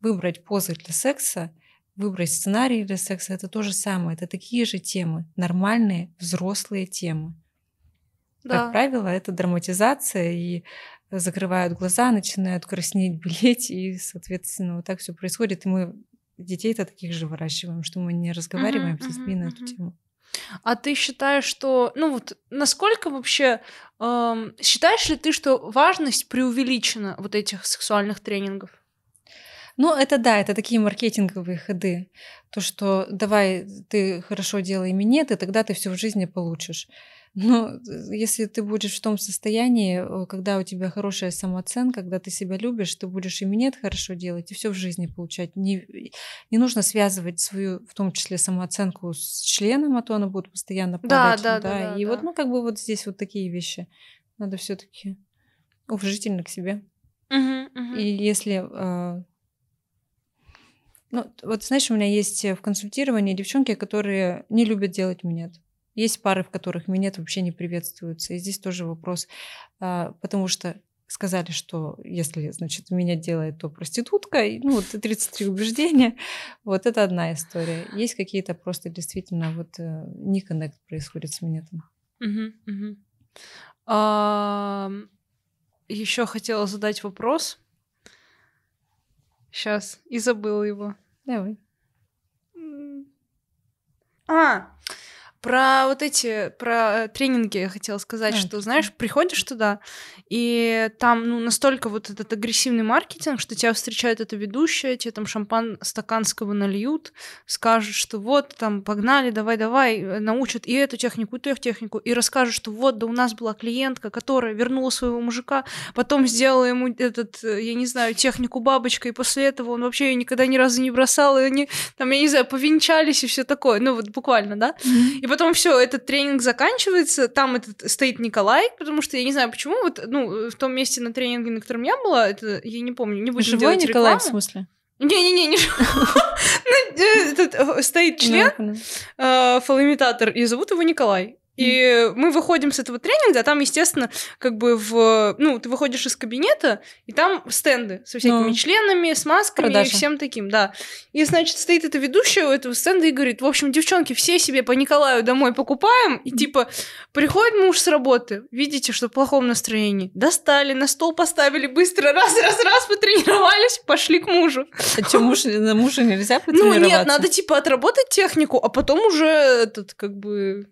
выбрать позы для секса, выбрать сценарий для секса, это то же самое, это такие же темы, нормальные взрослые темы. Да. Как правило, это драматизация, и закрывают глаза, начинают краснеть, белеть, и, соответственно, вот так все происходит. И мы детей-то таких же выращиваем, что мы не разговариваем Мгм, с детьми мгм, на эту мгм. тему. А ты считаешь, что, ну вот, насколько вообще, эм, считаешь ли ты, что важность преувеличена вот этих сексуальных тренингов? Ну, это да, это такие маркетинговые ходы. То, что давай ты хорошо делай минет, и тогда ты все в жизни получишь. Но э, если ты будешь в том состоянии, э, когда у тебя хорошая самооценка, когда ты себя любишь, ты будешь и минет хорошо делать, и все в жизни получать. Не, не нужно связывать свою, в том числе, самооценку с членом, а то она будет постоянно Да, падать. да, да, да, и вот, да. ну, как бы вот здесь вот такие вещи. Надо все-таки уважительно к себе. Мгм, мгм. И если... э, Ну, вот знаешь, у меня есть в консультировании девчонки, которые не любят делать минет. Есть пары, в которых минет вообще не приветствуется. И здесь тоже вопрос, а, потому что сказали, что если, значит, меня делает, то проститутка. Ну, вот 33 убеждения. Вот это одна история. Есть какие-то просто действительно вот э, не коннект происходит с минетом. Угу, угу. Еще хотела задать вопрос. Сейчас, и забыла его. Давай. А, про вот эти, про э, тренинги я хотела сказать, а, что, знаешь, приходишь туда, и там, ну, настолько вот этот агрессивный маркетинг, что тебя встречает эта ведущая, тебе там шампан стаканского нальют, скажут, что вот, там, погнали, давай-давай, э, научат и эту технику, и ту технику, и расскажут, что вот, да у нас была клиентка, которая вернула своего мужика, потом сделала ему этот, э, я не знаю, технику бабочка, и после этого он вообще ее никогда ни разу не бросал, и они, там, я не знаю, повенчались и все такое, ну, вот буквально, да? Mm-hmm. И потом все, этот тренинг заканчивается, там этот стоит Николай, потому что я не знаю почему, вот, ну, в том месте на тренинге, на котором я была, это, я не помню, не будем Живой делать Николай, рекламу. в смысле? Не-не-не, не ну, э, стоит член, э, фалоимитатор, и зовут его Николай. И мы выходим с этого тренинга, а там, естественно, как бы в... Ну, ты выходишь из кабинета, и там стенды со всякими ну, членами, с масками продажа. и всем таким, да. И, значит, стоит эта ведущая у этого стенда и говорит, в общем, девчонки, все себе по Николаю домой покупаем, и типа приходит муж с работы, видите, что в плохом настроении, достали, на стол поставили, быстро раз-раз-раз потренировались, пошли к мужу. А что, муж, на мужа нельзя потренироваться? Ну нет, надо типа отработать технику, а потом уже этот как бы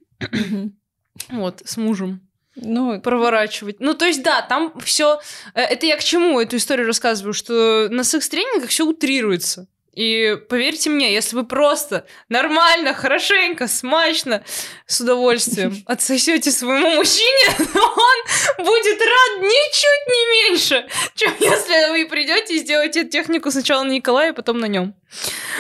вот, с мужем. Ну, проворачивать. Ну, то есть, да, там все. Э, это я к чему эту историю рассказываю, что на секс-тренингах все утрируется. И поверьте мне, если вы просто нормально, хорошенько, смачно, с удовольствием отсосете своему мужчине, то он будет рад ничуть не меньше, чем если вы придете и сделаете технику сначала на Николая, а потом на нем.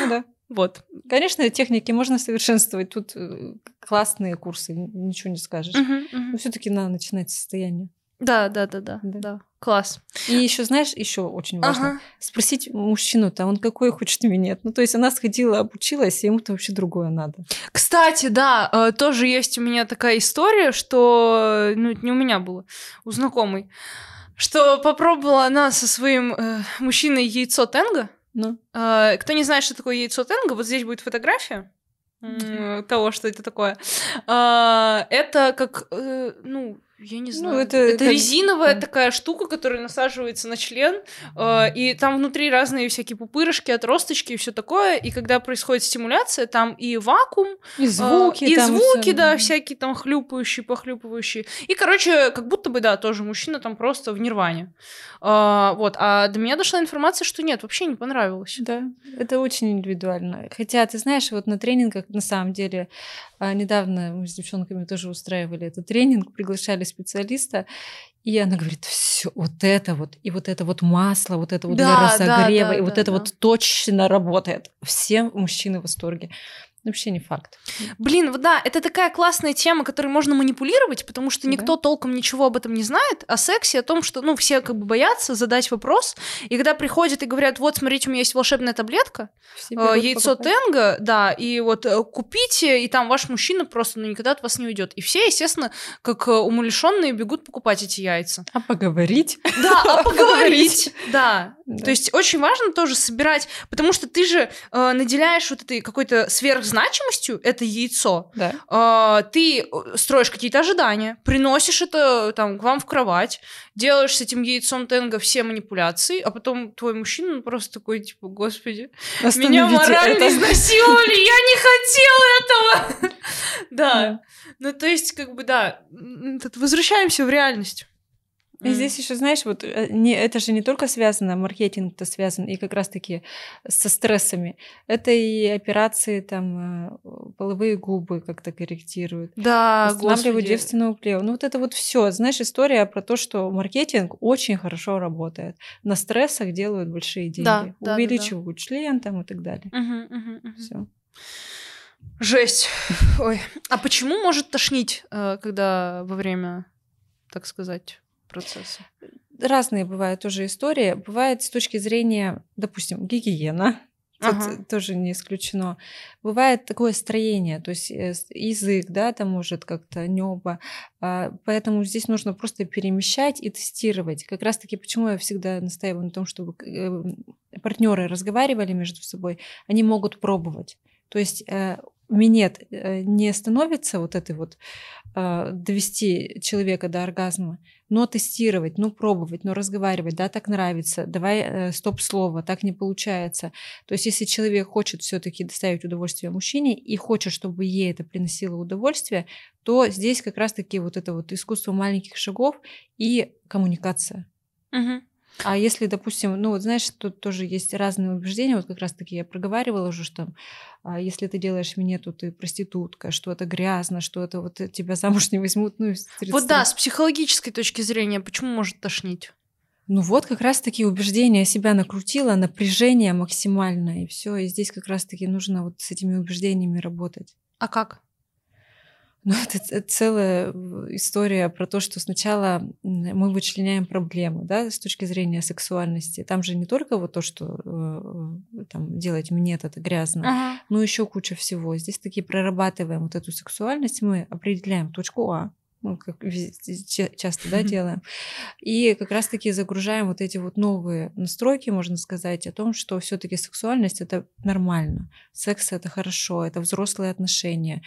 Ну да. Вот. Конечно, техники можно совершенствовать. Тут э, классные курсы, ничего не скажешь. Uh-huh, uh-huh. Но все-таки надо начинать состояние. Да, да, да, да, да, да. Класс. И еще, знаешь, еще очень важно ага. спросить мужчину-то, он какой хочет минет. Ну, то есть она сходила, обучилась, и ему-то вообще другое надо. Кстати, да, э, тоже есть у меня такая история, что, ну, это не у меня было, у знакомой, что попробовала она со своим э, мужчиной яйцо тенга. Ну. Э, кто не знает, что такое яйцо тенга, вот здесь будет фотография mm-hmm. того, что это такое. Э, это как, э, ну, я не ну, знаю. Ну, это это как... резиновая mm. такая штука, которая насаживается на член, э, и там внутри разные всякие пупырышки, отросточки и все такое. И когда происходит стимуляция, там и вакуум, и звуки, э, и звуки, все. да, всякие там хлюпающие, похлюпывающие. И, короче, как будто бы, да, тоже мужчина там просто в нирване. Э, вот. А до меня дошла информация, что нет, вообще не понравилось. Да, это очень индивидуально. Хотя, ты знаешь, вот на тренингах на самом деле а недавно мы с девчонками тоже устраивали этот тренинг, приглашали специалиста, и она говорит, все, вот это вот, и вот это вот масло, вот это вот да, для разогрева, да, да, и вот да, это да. вот точно работает. Все мужчины в восторге. Вообще не факт. Блин, вот да, это такая классная тема, которой можно манипулировать, потому что никто да. толком ничего об этом не знает, о сексе, о том, что, ну, все как бы боятся задать вопрос, и когда приходят и говорят, вот, смотрите, у меня есть волшебная таблетка, э, яйцо покупать. тенга, да, и вот э, купите, и там ваш мужчина просто, ну, никогда от вас не уйдет. И все, естественно, как э, умалишенные бегут покупать эти яйца. А поговорить? Да, а поговорить, да. То есть очень важно тоже собирать, потому что ты же наделяешь вот этой какой-то сверхзнанием значимостью это яйцо, да. э, ты э, строишь какие-то ожидания, приносишь это там к вам в кровать, делаешь с этим яйцом тенга все манипуляции, а потом твой мужчина просто такой, типа, господи, Остановите меня морально это. изнасиловали, я не хотел этого. Да. Ну, то есть, как бы, да, возвращаемся в реальность. И mm. здесь еще, знаешь, вот э, не, это же не только связано, маркетинг-то связан и как раз-таки со стрессами. Это и операции, там, э, половые губы как-то корректируют. Да, Восстанавливают девственную плеву. Ну вот это вот все, знаешь, история про то, что маркетинг очень хорошо работает. На стрессах делают большие деньги. Да, Увеличивают да, да. член там и так далее. Угу, угу, угу. Все. Жесть. Ой. А почему может тошнить, э, когда во время, так сказать, процесса? Разные бывают тоже истории. Бывает с точки зрения, допустим, гигиена, Тут ага. тоже не исключено. Бывает такое строение, то есть э, язык, да, там может как-то небо. А, поэтому здесь нужно просто перемещать и тестировать. Как раз-таки почему я всегда настаиваю на том, чтобы э, партнеры разговаривали между собой, они могут пробовать. То есть э, минет э, не становится вот этой вот э, довести человека до оргазма, но тестировать, ну пробовать, ну разговаривать, да, так нравится, давай э, стоп-слово, так не получается. То есть если человек хочет все-таки доставить удовольствие мужчине и хочет, чтобы ей это приносило удовольствие, то здесь как раз-таки вот это вот искусство маленьких шагов и коммуникация. Угу. А если, допустим, ну вот знаешь, тут тоже есть разные убеждения, вот как раз-таки я проговаривала уже, что а, если ты делаешь минету, ты проститутка, что это грязно, что это вот тебя замуж не возьмут, ну Вот да, с психологической точки зрения, почему может тошнить? Ну вот как раз таки убеждения себя накрутила, напряжение максимальное, и все. И здесь как раз таки нужно вот с этими убеждениями работать. А как? Ну, это целая история про то, что сначала мы вычленяем проблемы, да, с точки зрения сексуальности. Там же не только вот то, что э, там делать минет это грязно, ага. но еще куча всего. Здесь таки прорабатываем вот эту сексуальность, мы определяем точку А, ну, как часто да, делаем. И как раз-таки загружаем вот эти вот новые настройки, можно сказать, о том, что все-таки сексуальность это нормально, секс это хорошо, это взрослые отношения.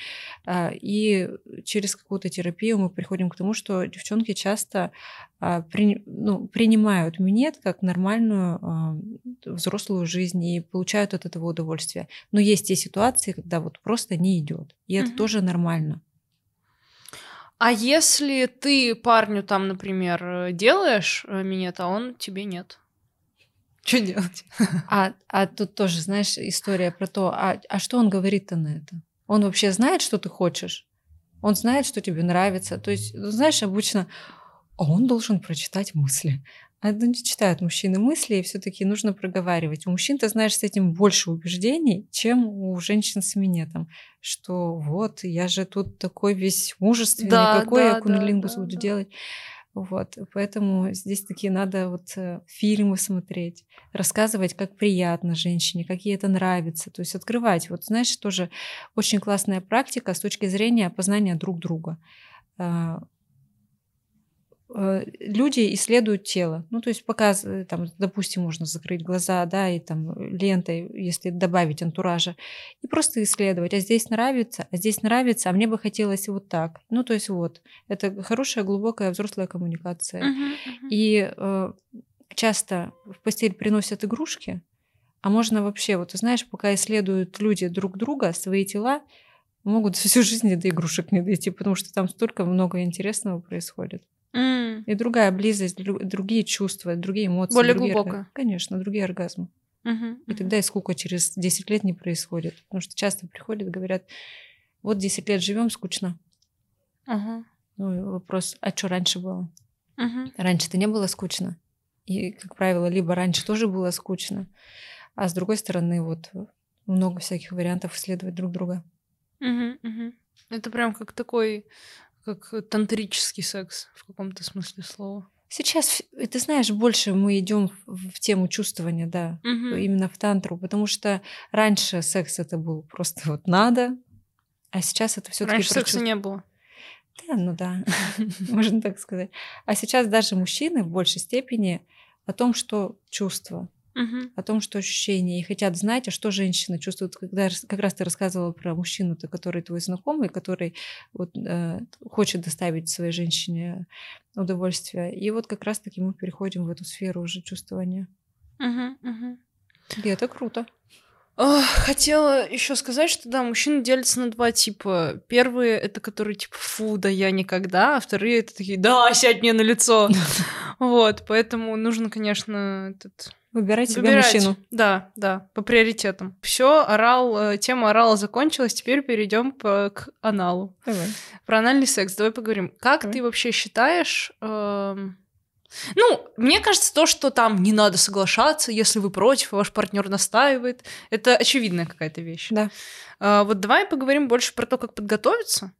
А, и через какую-то терапию мы приходим к тому, что девчонки часто а, при, ну, принимают минет как нормальную а, взрослую жизнь и получают от этого удовольствие. Но есть те ситуации, когда вот просто не идет. И это угу. тоже нормально. А если ты парню там, например, делаешь э, минет, а он тебе нет? Что делать? А, а тут тоже, знаешь, история про то, а, а что он говорит-то на это? Он вообще знает, что ты хочешь? Он знает, что тебе нравится? То есть, ну, знаешь, обычно а он должен прочитать мысли. А не читают мужчины мысли, и все-таки нужно проговаривать. У мужчин, ты знаешь, с этим больше убеждений, чем у женщин с минетом. Что вот, я же тут такой весь мужественный, да, какой да, я кунилингус да, буду да. делать. Вот, поэтому здесь такие надо вот э, фильмы смотреть, рассказывать, как приятно женщине, как ей это нравится, то есть открывать. Вот знаешь, тоже очень классная практика с точки зрения познания друг друга а, люди исследуют тело. Ну, то есть показывают, там, допустим, можно закрыть глаза, да, и там лентой, если добавить антуража, и просто исследовать. А здесь нравится, а здесь нравится, а мне бы хотелось вот так. Ну, то есть вот, это хорошая, глубокая взрослая коммуникация. Uh-huh, uh-huh. И э, часто в постель приносят игрушки, а можно вообще, вот, знаешь, пока исследуют люди друг друга, свои тела, могут всю жизнь до игрушек не дойти, потому что там столько много интересного происходит. Mm. И другая близость, другие чувства, другие эмоции. Более другие глубоко. Орга... Конечно, другие оргазмы. Uh-huh, И тогда и скука через 10 лет не происходит. Потому что часто приходят, говорят, вот 10 лет живем, скучно. Uh-huh. Ну, вопрос, а что раньше было? Uh-huh. Раньше-то не было скучно. И, как правило, либо раньше тоже было скучно, а с другой стороны, вот много всяких вариантов исследовать друг друга. Uh-huh, uh-huh. Это прям как такой как тантрический секс в каком-то смысле слова. Сейчас, ты знаешь, больше мы идем в тему чувствования, да, угу. именно в тантру, потому что раньше секс это был просто вот надо, а сейчас это все-таки. Раньше секса чувств... не было. Да, ну да, можно так сказать. А сейчас даже мужчины в большей степени о том, что чувство, угу. о том, что ощущения, и хотят знать, а что женщина чувствует, когда как раз ты рассказывала про мужчину, -то, который твой знакомый, который вот, э, хочет доставить своей женщине удовольствие. И вот как раз-таки мы переходим в эту сферу уже чувствования. Угу, угу. И это круто. Хотела еще сказать, что да, мужчины делятся на два типа. Первые это которые типа фу, да я никогда, а вторые это такие да, сядь мне на лицо. Вот, поэтому нужно, конечно, этот Выбирать себе Выбирать. мужчину. Да, да, по приоритетам. Все, орал, э, тема орала закончилась, теперь перейдем к аналу. Давай. Про анальный секс давай поговорим. Как Давай. ты вообще считаешь... Э, ну, мне кажется, то, что там не надо соглашаться, если вы против, ваш партнер настаивает, это очевидная какая-то вещь. Да. Э, вот давай поговорим больше про то, как подготовиться.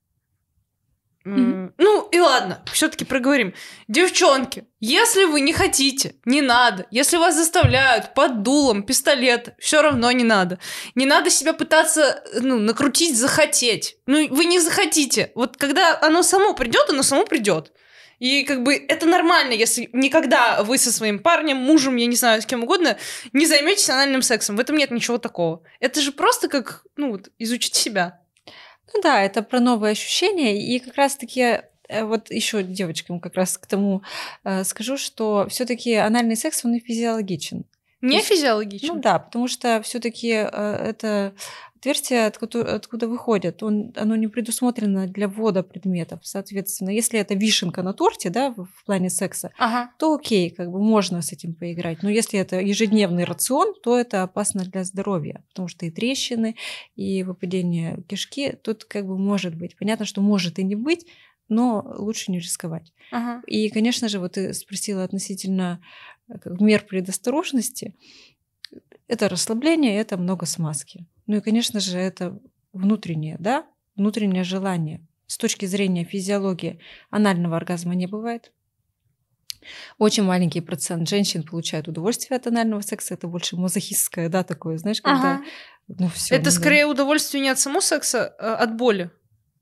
Mm-hmm. Ну и ладно, все-таки проговорим. Девчонки, если вы не хотите, не надо. Если вас заставляют под дулом пистолет, все равно не надо. Не надо себя пытаться ну, накрутить, захотеть. Ну, вы не захотите. Вот когда оно само придет, оно само придет. И как бы это нормально, если никогда вы со своим парнем, мужем, я не знаю, с кем угодно, не займетесь анальным сексом. В этом нет ничего такого. Это же просто как, ну вот, изучить себя. Ну да, это про новые ощущения. И как раз-таки э, вот еще девочкам как раз к тому э, скажу, что все-таки анальный секс, он и физиологичен. Не физиологичен? Ну да, потому что все-таки э, это отверстие, откуда, откуда выходит, он, оно не предусмотрено для ввода предметов. Соответственно, если это вишенка на торте, да, в, в плане секса, ага. то окей, как бы можно с этим поиграть. Но если это ежедневный рацион, то это опасно для здоровья, потому что и трещины, и выпадение кишки тут как бы может быть. Понятно, что может и не быть, но лучше не рисковать. Ага. И, конечно же, вот ты спросила относительно э, мер предосторожности. Это расслабление, это много смазки. Ну и, конечно же, это внутреннее, да, внутреннее желание. С точки зрения физиологии анального оргазма не бывает. Очень маленький процент женщин получает удовольствие от анального секса. Это больше мазохистское, да, такое, знаешь, когда... Ага. Ну, всё, Это ну, скорее удовольствие не от самого секса, а от боли.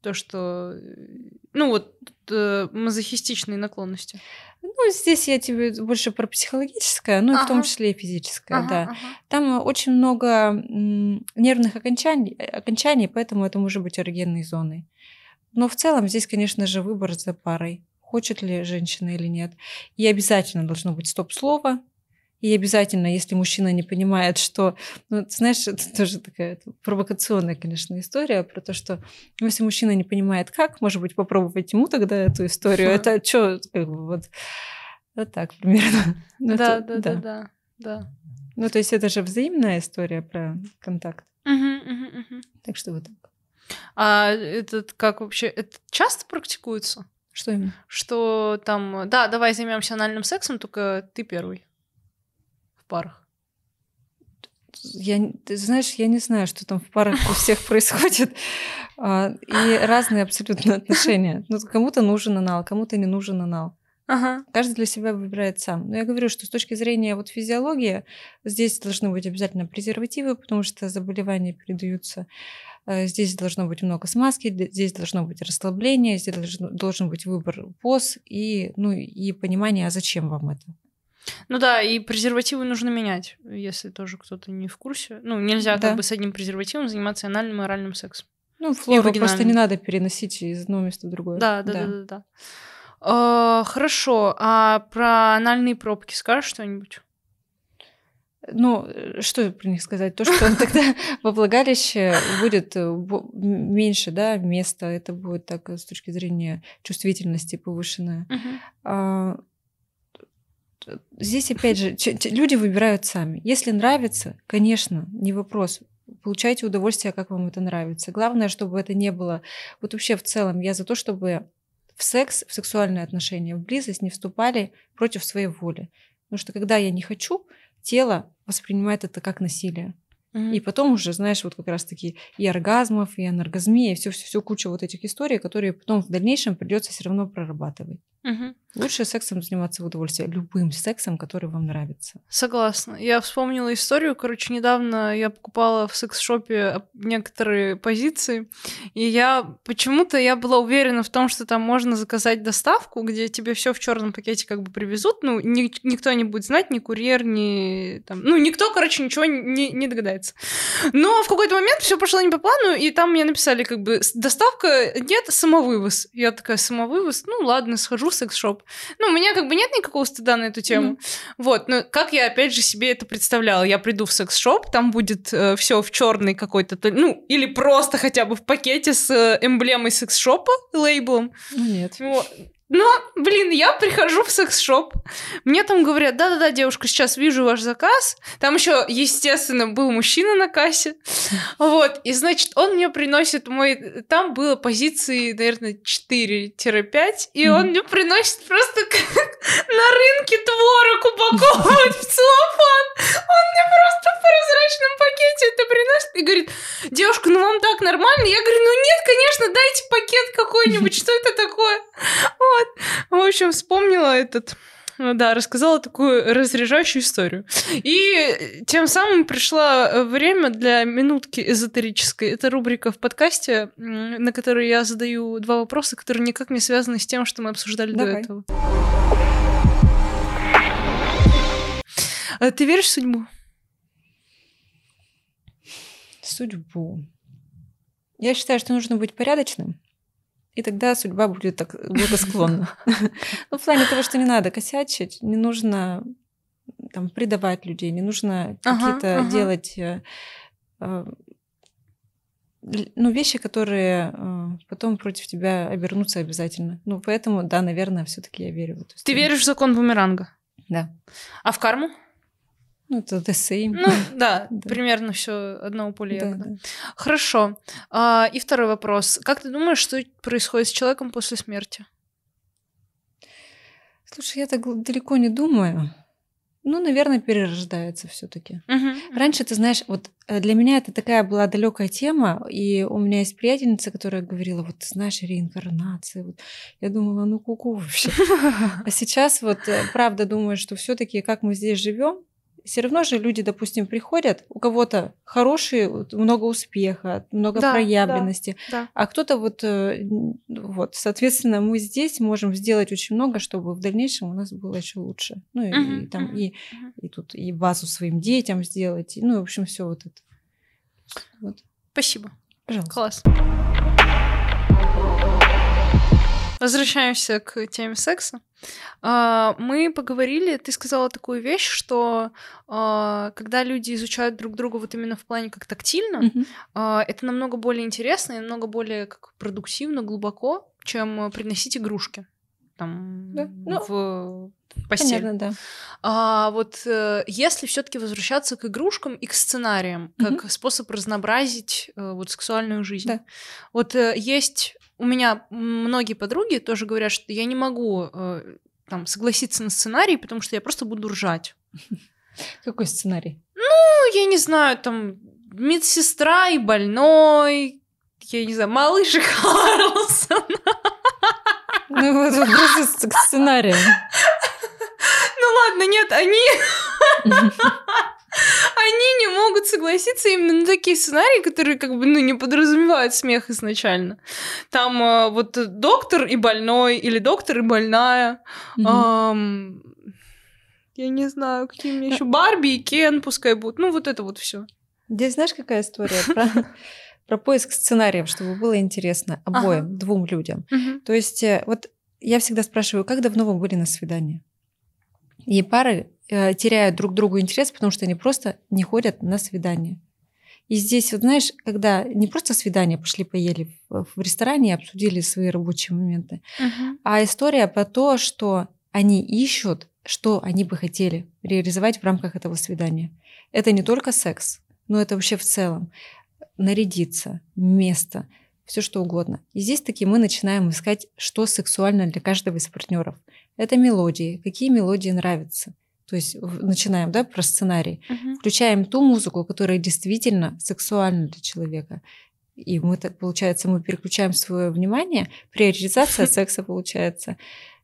То, что... Ну вот, э, мазохистичные наклонности. Ну, здесь я тебе больше про психологическое, ну и в том Ага. числе и физическое, Ага, да. ага. Там очень много м, нервных окончаний, окончаний, поэтому это может быть эрогенной зоной. Но в целом здесь, конечно же, выбор за парой. Хочет ли женщина или нет. И обязательно должно быть стоп-слово. И обязательно, если мужчина не понимает, что... Ну, ты знаешь, это тоже такая провокационная, конечно, история про то, что ну, если мужчина не понимает, как, может быть, попробовать ему тогда эту историю. Это что, как бы вот... Вот так примерно. Ну, Да, да, да, да, да. ну, то есть это же взаимная история про контакт. Так что вот так. А этот как вообще? Это часто практикуется? Что именно? Что там, да, давай займемся анальным сексом, только ты первый парах. Я, ты знаешь, я не знаю, что там в парах у всех происходит. А, И разные абсолютно отношения. Ну, кому-то нужен анал, кому-то не нужен анал. Ага. Каждый для себя выбирает сам. Но я говорю, что с точки зрения вот физиологии, здесь должны быть обязательно презервативы, потому что заболевания передаются. Э, Здесь должно быть много смазки, здесь должно быть расслабление, здесь должно- должен быть выбор поз и, ну, и понимание, а зачем вам это. Ну да, и презервативы нужно менять, если тоже кто-то не в курсе. Ну, нельзя Да. как бы с одним презервативом заниматься анальным и оральным сексом. Ну, флору просто не надо переносить из одного места в другое. Да, да, да, да, да. А, хорошо, а про анальные пробки скажешь что-нибудь? Ну, э, что про них сказать? То, что тогда во влагалище будет э, меньше да, места, это будет так э, с точки зрения чувствительности повышенная. А, т- Здесь, опять же, люди выбирают сами. Если нравится, конечно, не вопрос. Получайте удовольствие, как вам это нравится. Главное, чтобы это не было... Вот вообще в целом я за то, чтобы в секс, в сексуальные отношения, в близость не вступали против своей воли. Потому что когда я не хочу, тело воспринимает это как насилие. И потом уже, знаешь, вот как раз-таки и оргазмов, и анаргазмия, и все, все, все куча вот этих историй, которые потом в дальнейшем придется все равно прорабатывать. Мгм. Лучше сексом заниматься в удовольствие, любым сексом, который вам нравится. Согласна. Я вспомнила историю. Короче, недавно я покупала в секс-шопе некоторые позиции, и я почему-то я была уверена в том, что там можно заказать доставку, где тебе все в черном пакете как бы привезут. Ну, ни- никто не будет знать, ни курьер, ни там. Ну, никто, короче, ничего не, не догадается. Но в какой-то момент все пошло не по плану, и там мне написали, как бы, «С- доставка нет, самовывоз. Я такая, самовывоз? Ну, ладно, схожу секс-шоп. Ну, у меня как бы нет никакого стыда на эту тему. Мгм. Вот, но как я опять же себе это представляла? Я приду в секс-шоп, там будет все в черный какой-то, то- ну, или просто хотя бы в пакете с э, эмблемой секс-шопа, лейблом. Ну нет. Вот. Но, блин, я прихожу в секс-шоп, мне там говорят, да-да-да, девушка, сейчас вижу ваш заказ. Там еще, естественно, был мужчина на кассе. Вот, и, значит, он мне приносит мой... Там было позиции, наверное, 4-5, и mm-hmm. он мне приносит просто как на рынке творог упаковывает в целлофан. Он мне просто в прозрачном пакете это приносит и говорит, девушка, ну вам так нормально? Я говорю, ну нет, конечно, дайте пакет какой-нибудь, что это такое? Вот. В общем, вспомнила этот да, рассказала такую разряжающую историю. И тем самым пришло время для минутки эзотерической. Это рубрика в подкасте, на которой я задаю два вопроса, которые никак не связаны с тем, что мы обсуждали Давай. до этого. А ты веришь в судьбу? Судьбу. Я считаю, что нужно быть порядочным и тогда судьба будет так благосклонна. Ну, в плане того, что не надо косячить, не нужно там предавать людей, не нужно какие-то делать э, э, ну, вещи, которые э, потом против тебя обернутся обязательно. Ну, поэтому, да, наверное, все таки я верю в эту Ты веришь в закон бумеранга? Да. А в карму? Ну, это the same. Ну, да, да. примерно все одного поля ягода. Да, да. Хорошо. А, и второй вопрос. Как ты думаешь, что происходит с человеком после смерти? Слушай, я так далеко не думаю. Ну, наверное, перерождается все-таки. Угу. Раньше, ты знаешь, вот э, для меня это такая была далекая тема, и у меня есть приятельница, которая говорила, вот ты знаешь, реинкарнация. Вот. Я думала, ну куку вообще. А сейчас вот э, правда думаю, что все-таки как мы здесь живем, все равно же люди, допустим, приходят, у кого-то хорошие, много успеха, много да, проявленности, да, да. а кто-то вот, э, вот, соответственно, мы здесь можем сделать очень много, чтобы в дальнейшем у нас было еще лучше. Ну и, uh-huh, и там uh-huh, и, и тут и базу своим детям сделать, и, ну в общем все вот это. Вот. Спасибо. Пожалуйста. Класс. Возвращаемся к теме секса. А, мы поговорили, ты сказала такую вещь, что а, когда люди изучают друг друга вот именно в плане как тактильно, mm-hmm. это намного более интересно и намного более как продуктивно, глубоко, чем приносить игрушки там да. ну, в постель. Понятно, да. А вот э, если все-таки возвращаться к игрушкам и к сценариям, как mm-hmm. способ разнообразить э, вот сексуальную жизнь. Да. Вот э, есть у меня многие подруги тоже говорят, что я не могу э, там согласиться на сценарий, потому что я просто буду ржать. Какой сценарий? Ну, я не знаю, там медсестра и больной, я не знаю, малыш и Карлсон. Ну вот просто к сценарию. Ну ладно, нет, они они не могут согласиться именно на такие сценарии, которые как бы ну, не подразумевают смех изначально. Там э, вот доктор и больной, или доктор и больная. Mm-hmm. Эм, я не знаю, какие у меня еще Барби и Кен пускай будут. Ну, вот это вот все. Здесь знаешь, какая история? Про, про поиск сценариев, чтобы было интересно обоим, ага. двум людям. Угу. То есть, э, вот я всегда спрашиваю, как давно вы были на свидании? И пары теряют друг другу интерес, потому что они просто не ходят на свидание. И здесь, вот знаешь, когда не просто свидание пошли поели в, в ресторане и обсудили свои рабочие моменты, uh-huh. а история про то, что они ищут, что они бы хотели реализовать в рамках этого свидания. Это не только секс, но это вообще в целом. Нарядиться, место, все что угодно. И здесь таки мы начинаем искать, что сексуально для каждого из партнеров. Это мелодии, какие мелодии нравятся – то есть начинаем, да, про сценарий, uh-huh. включаем ту музыку, которая действительно сексуальна для человека. И мы так, получается, мы переключаем свое внимание, приоритизация секса получается.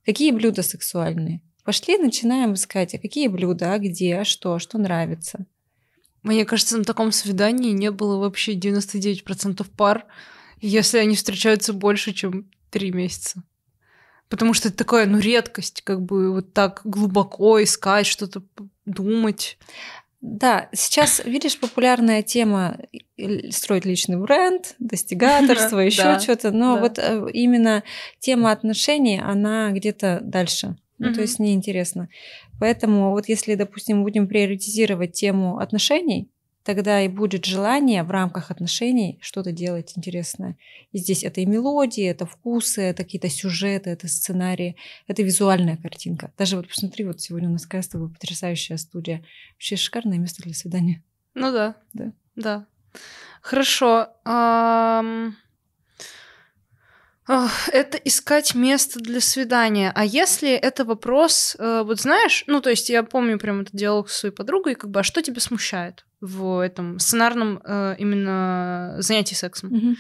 Какие блюда сексуальные? Пошли, начинаем искать, а какие блюда, а где, а что, что нравится. Мне кажется, на таком свидании не было вообще 99% пар, если они встречаются больше, чем три месяца. Потому что это такая, ну, редкость, как бы вот так глубоко искать, что-то думать. Да, сейчас, видишь, популярная тема строить личный бренд, достигаторство, еще что-то. Но вот э, именно тема отношений, она где-то дальше. Ну, то есть неинтересно. Поэтому вот если, допустим, будем приоритизировать тему отношений, тогда и будет желание в рамках отношений что-то делать интересное. И здесь это и мелодии, это вкусы, это какие-то сюжеты, это сценарии, это визуальная картинка. Даже вот посмотри, вот сегодня у нас какая с тобой потрясающая студия. Вообще шикарное место для свидания. Ну да. Да. Да. Хорошо. Это искать место для свидания. А если это вопрос, э, вот знаешь, ну то есть я помню прям это диалог с своей подругой, как бы, а что тебя смущает в этом сценарном э, именно занятии сексом? Мгм.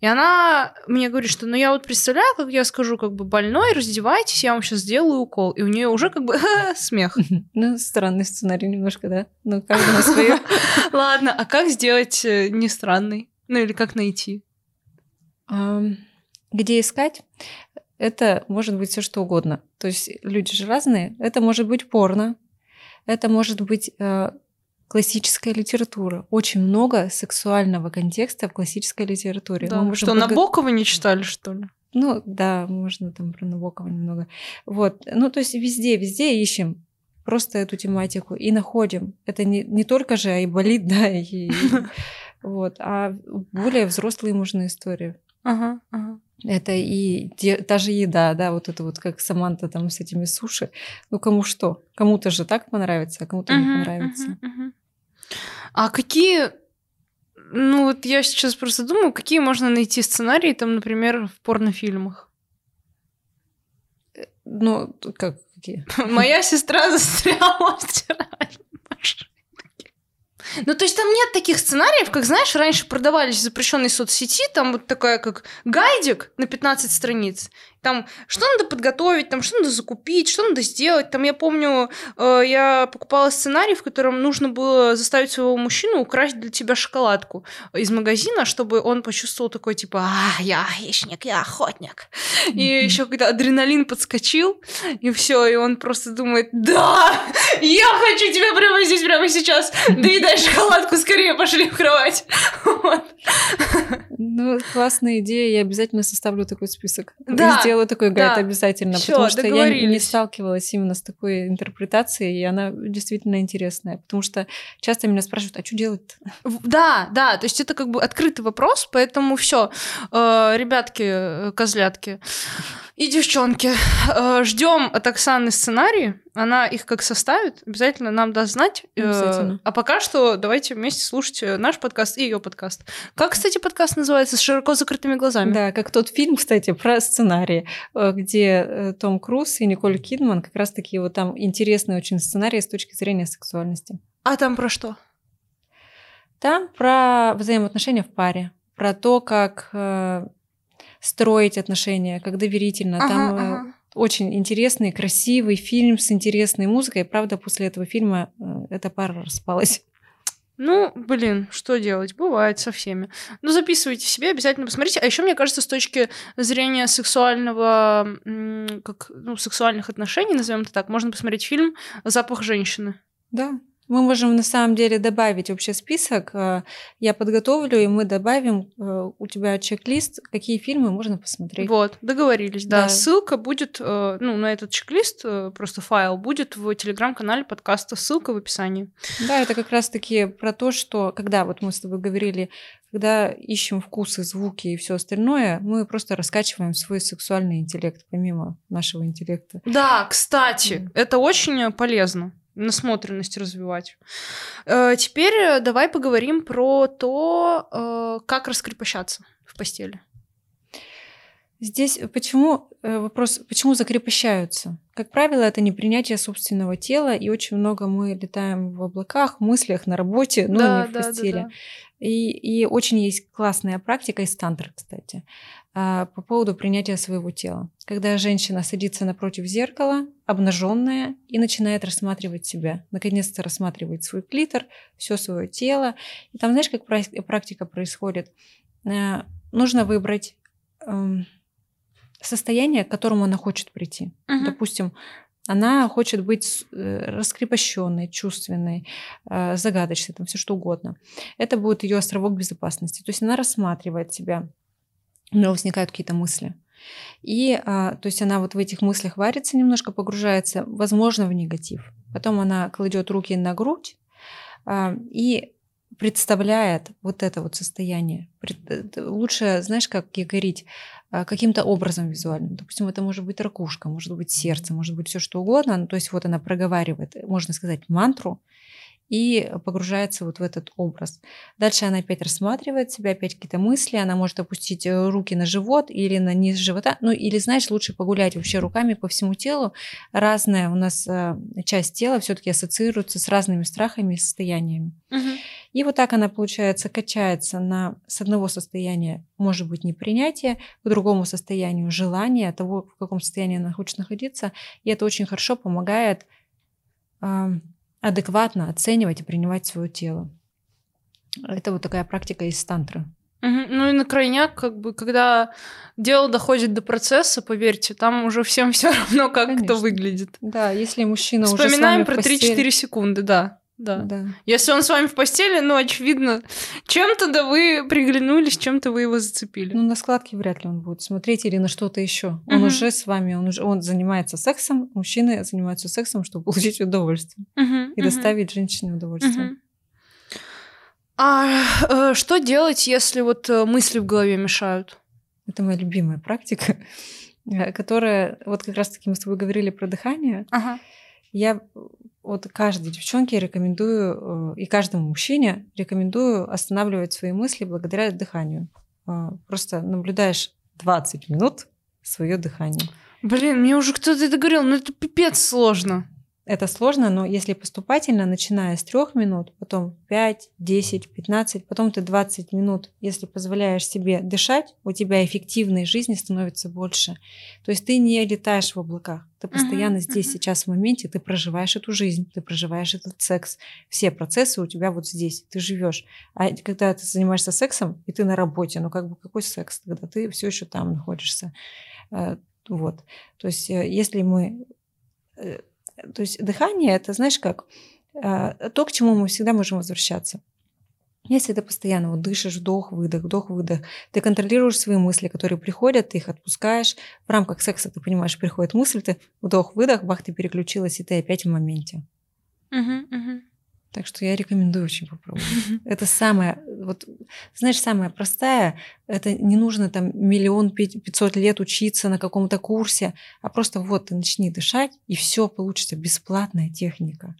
И она мне говорит, что ну я вот представляю, как я скажу, как бы больной, раздевайтесь, я вам сейчас сделаю укол. И у нее уже как бы смех. Ну, странный сценарий немножко, да? Ну, каждый на свое. Ладно, а как сделать э, не странный? Ну или как найти? Где искать? Это может быть все что угодно. То есть люди же разные. Это может быть порно, это может быть э, классическая литература. Очень много сексуального контекста в классической литературе. Да. Мы Что, подго- Набокова не читали, что ли? Ну, да, можно там про Набокова немного. Вот. Ну, то есть везде, везде ищем просто эту тематику и находим. Это не, не только же айболит, да, и, вот, а более взрослые можно истории. Ага, ага. Это и те- та же еда, да, вот это вот как Саманта там с этими суши. Ну, кому что? Кому-то же так понравится, а кому-то не Мгм, понравится. мгм, мгм. А какие... Ну вот я сейчас просто думаю, какие можно найти сценарии там, например, в порнофильмах. Ну, тут как какие? Моя сестра застряла в стиральной. Ну, то есть там нет таких сценариев, как, знаешь, раньше продавались в запрещенной соцсети, там вот такая, как гайдик на 15 страниц. Там, что надо подготовить, там, что надо закупить, что надо сделать. Там, я помню, э, я покупала сценарий, в котором нужно было заставить своего мужчину украсть для тебя шоколадку из магазина, чтобы он почувствовал такой, типа, а, я хищник, я охотник. И еще когда адреналин подскочил, и все, и он просто думает, да, я хочу тебя прямо здесь, прямо сейчас. Доедай шоколадку, скорее пошли в кровать. Вот. Ну, классная идея, я обязательно составлю такой список. Да, И сделаю такой гайд да. обязательно, Всё, потому что я не сталкивалась именно с такой интерпретацией, и она действительно интересная. Потому что часто меня спрашивают, а что делать В- Да, да, то есть это как бы открытый вопрос, поэтому все, ребятки, э, козлятки и девчонки, ждем от Оксаны сценарии, она их как составит, обязательно нам даст знать. Э, Обязательно. А пока что давайте вместе слушать э, наш подкаст и ее подкаст. Как, кстати, подкаст называется? С широко закрытыми глазами. Да, как тот фильм, кстати, про сценарии, э, где э, Том Круз и Николь Кидман как раз-таки вот там интересный очень сценарий с точки зрения сексуальности. А там про что? Там про взаимоотношения в паре, про то, как э, строить отношения, как доверительно. Ага, там э, ага. очень интересный, красивый фильм с интересной музыкой. Правда, после этого фильма э, эта пара распалась. Ну, блин, что делать? Бывает со всеми. Ну, записывайте себе, обязательно посмотрите. А еще, мне кажется, с точки зрения сексуального, как, ну, сексуальных отношений, назовем это так, можно посмотреть фильм «Запах женщины». Да. Мы можем на самом деле добавить общий список. э, Я подготовлю, и мы добавим э, у тебя чек-лист, какие фильмы можно посмотреть. Вот, договорились, да. Да. Ссылка будет, э, ну, на этот чек-лист, просто файл, будет в телеграм-канале подкаста. Ссылка в описании. Да, это как раз-таки про то, что когда вот мы с тобой говорили, когда ищем вкусы, звуки и все остальное, мы просто раскачиваем свой сексуальный интеллект, помимо нашего интеллекта. Да, кстати, Мгм. это очень полезно. Насмотренность развивать. Э, Теперь э, давай поговорим про то, э, как раскрепощаться в постели. Здесь почему вопрос, почему закрепощаются? Как правило, это не принятие собственного тела, и очень много мы летаем в облаках, мыслях, на работе, но да, не в да, да, постели. да. И, и очень есть классная практика из тантры, кстати, а, по поводу принятия своего тела. Когда женщина садится напротив зеркала, обнаженная, и начинает рассматривать себя. Наконец-то рассматривает свой клитор, все свое тело. И там, знаешь, как прак- практика происходит? Э, Нужно выбрать эм, состояние, к которому она хочет прийти. Мгм. Допустим, она хочет быть раскрепощенной, чувственной, э, загадочной, там все что угодно. Это будет ее островок безопасности. То есть она рассматривает себя, у нее возникают какие-то мысли. И, а, то есть она вот в этих мыслях варится немножко, погружается, возможно, в негатив. Потом она кладет руки на грудь а, и представляет вот это вот состояние. Лучше, знаешь, как говорить, а, каким-то образом визуальным. Допустим, это может быть ракушка, может быть сердце, может быть все что угодно. Ну, то есть вот она проговаривает, можно сказать, мантру, и погружается вот в этот образ. Дальше она опять рассматривает себя, опять какие-то мысли, она может опустить э, руки на живот или на низ живота, ну или, знаешь, лучше погулять вообще руками по всему телу. Разная у нас э, часть тела все-таки ассоциируется с разными страхами и состояниями. Угу. И вот так она, получается, качается на, с одного состояния, может быть, непринятия, к другому состоянию желания, того, в каком состоянии она хочет находиться. И это очень хорошо помогает адекватно оценивать и принимать свое тело. Это вот такая практика из тантры. Угу. Ну и на крайняк, как бы, когда дело доходит до процесса, поверьте, там уже всем все равно, как Конечно. это выглядит. Да, если мужчина Вспоминаем уже про 3-4 секунды, да. Да. да. Если он с вами в постели, ну, очевидно, чем-то да вы приглянулись, чем-то вы его зацепили. Ну, на складке вряд ли он будет смотреть или на что-то еще. Он угу. уже с вами, он уже он занимается сексом, мужчины занимаются сексом, чтобы получить удовольствие угу, и угу. доставить женщине удовольствие. Угу. А э, что делать, если вот э, мысли в голове мешают? Это моя любимая практика, э, которая, вот как раз-таки мы с тобой говорили про дыхание. Ага. Я вот каждой девчонке рекомендую, э, и каждому мужчине рекомендую останавливать свои мысли благодаря дыханию. А, просто наблюдаешь 20 минут свое дыхание. Блин, мне уже кто-то это говорил, но это пипец сложно. Это сложно, но если поступательно, начиная с трех минут, потом 5, 10, 15, потом ты 20 минут, если позволяешь себе дышать, у тебя эффективной жизни становится больше. То есть ты не летаешь в облаках, ты постоянно uh-huh, здесь, uh-huh. сейчас, в моменте, ты проживаешь эту жизнь, ты проживаешь этот секс. Все процессы у тебя вот здесь, ты живешь. А когда ты занимаешься сексом, и ты на работе, ну как бы какой секс, когда ты все еще там находишься. Э, вот. То есть э, если мы э, то есть дыхание это, знаешь, как а, то, к чему мы всегда можем возвращаться. Если ты постоянно вот дышишь, вдох, выдох, вдох, выдох, ты контролируешь свои мысли, которые приходят, ты их отпускаешь. В рамках секса ты понимаешь, приходит мысль, ты вдох, выдох, бах, ты переключилась, и ты опять в моменте. Uh-huh, uh-huh. Так что я рекомендую очень попробовать. Это самое, вот, знаешь, самое простая, это не нужно там миллион пятьсот лет учиться на каком-то курсе, а просто вот ты начни дышать, и все получится бесплатная техника.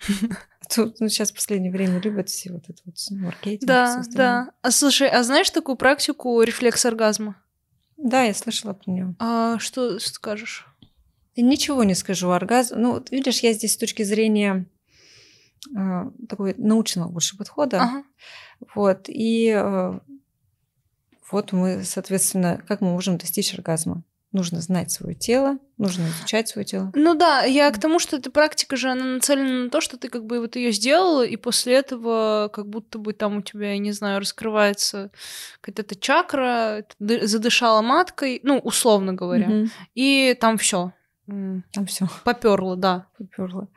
Тут, ну, сейчас в последнее время любят все вот это вот маркетинг. Да, да. А слушай, а знаешь такую практику рефлекс оргазма? Да, я слышала про нее. А что скажешь? Ничего не скажу. Оргазм. Ну, вот видишь, я здесь с точки зрения а, такой научного больше подхода. Ага. Вот. И э, вот мы, соответственно, как мы можем достичь оргазма? Нужно знать свое тело, нужно изучать свое тело. Ну да, я к тому, что эта практика же, она нацелена на то, что ты как бы вот ее сделала, и после этого как будто бы там у тебя, я не знаю, раскрывается какая-то чакра, задышала маткой, ну, условно говоря, угу. и там все. Там все. Поперло, да. Поперло.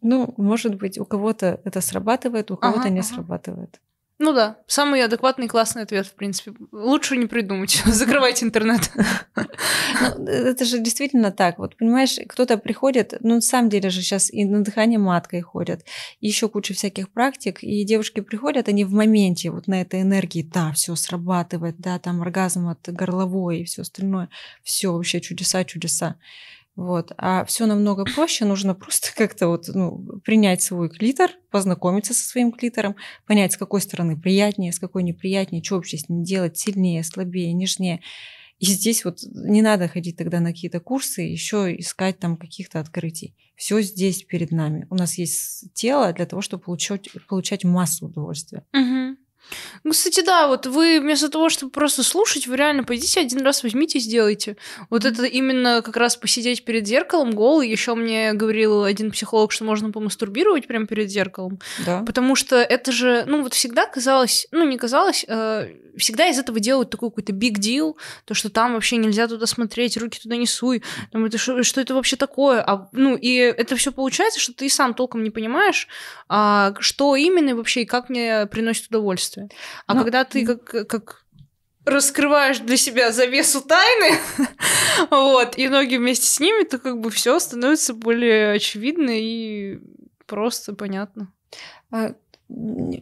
Ну, может быть, у кого-то это срабатывает, у кого-то ага, не ага. срабатывает. Ну да, самый адекватный классный ответ, в принципе. Лучше не придумать. Закрывайте интернет. Ну, это же действительно так. Вот понимаешь, кто-то приходит, ну на самом деле же сейчас и на дыхание маткой ходят, еще куча всяких практик, и девушки приходят, они в моменте вот на этой энергии, да, все срабатывает, да, там оргазм от горловой и все остальное, все вообще чудеса, чудеса. Вот. А все намного проще, нужно просто как-то вот, ну, принять свой клитор, познакомиться со своим клитором, понять, с какой стороны приятнее, с какой неприятнее, что вообще с ним делать, сильнее, слабее, нежнее. И здесь вот не надо ходить тогда на какие-то курсы, еще искать там каких-то открытий. Все здесь перед нами. У нас есть тело для того, чтобы получать, получать массу удовольствия. Угу. Ну, кстати, да, вот вы вместо того, чтобы просто слушать, вы реально пойдите один раз возьмите и сделайте. Вот это именно как раз посидеть перед зеркалом голый. Еще мне говорил один психолог, что можно помастурбировать прямо перед зеркалом. Да. Потому что это же, ну, вот всегда казалось, ну, не казалось, э, всегда из этого делают такой какой-то big deal, то, что там вообще нельзя туда смотреть, руки туда не суй, там это что, что это вообще такое? А, ну, и это все получается, что ты сам толком не понимаешь, а, что именно вообще и как мне приносит удовольствие удовольствие. А Но... когда ты как, как раскрываешь для себя завесу тайны, вот, и ноги вместе с ними, то как бы все становится более очевидно и просто понятно. А,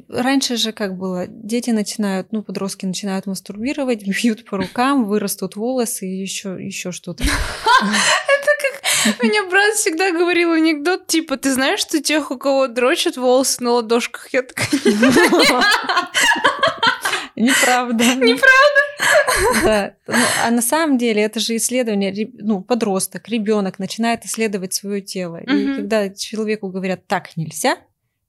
раньше же как было, дети начинают, ну, подростки начинают мастурбировать, бьют по рукам, вырастут волосы и еще, еще что-то. Мне брат всегда говорил анекдот, типа, ты знаешь, что тех, у кого дрочат волосы на ладошках? Я такая, Неправда. Неправда? Да. Ну, а на самом деле это же исследование, ну, подросток, ребенок начинает исследовать свое тело. И когда человеку говорят, так нельзя,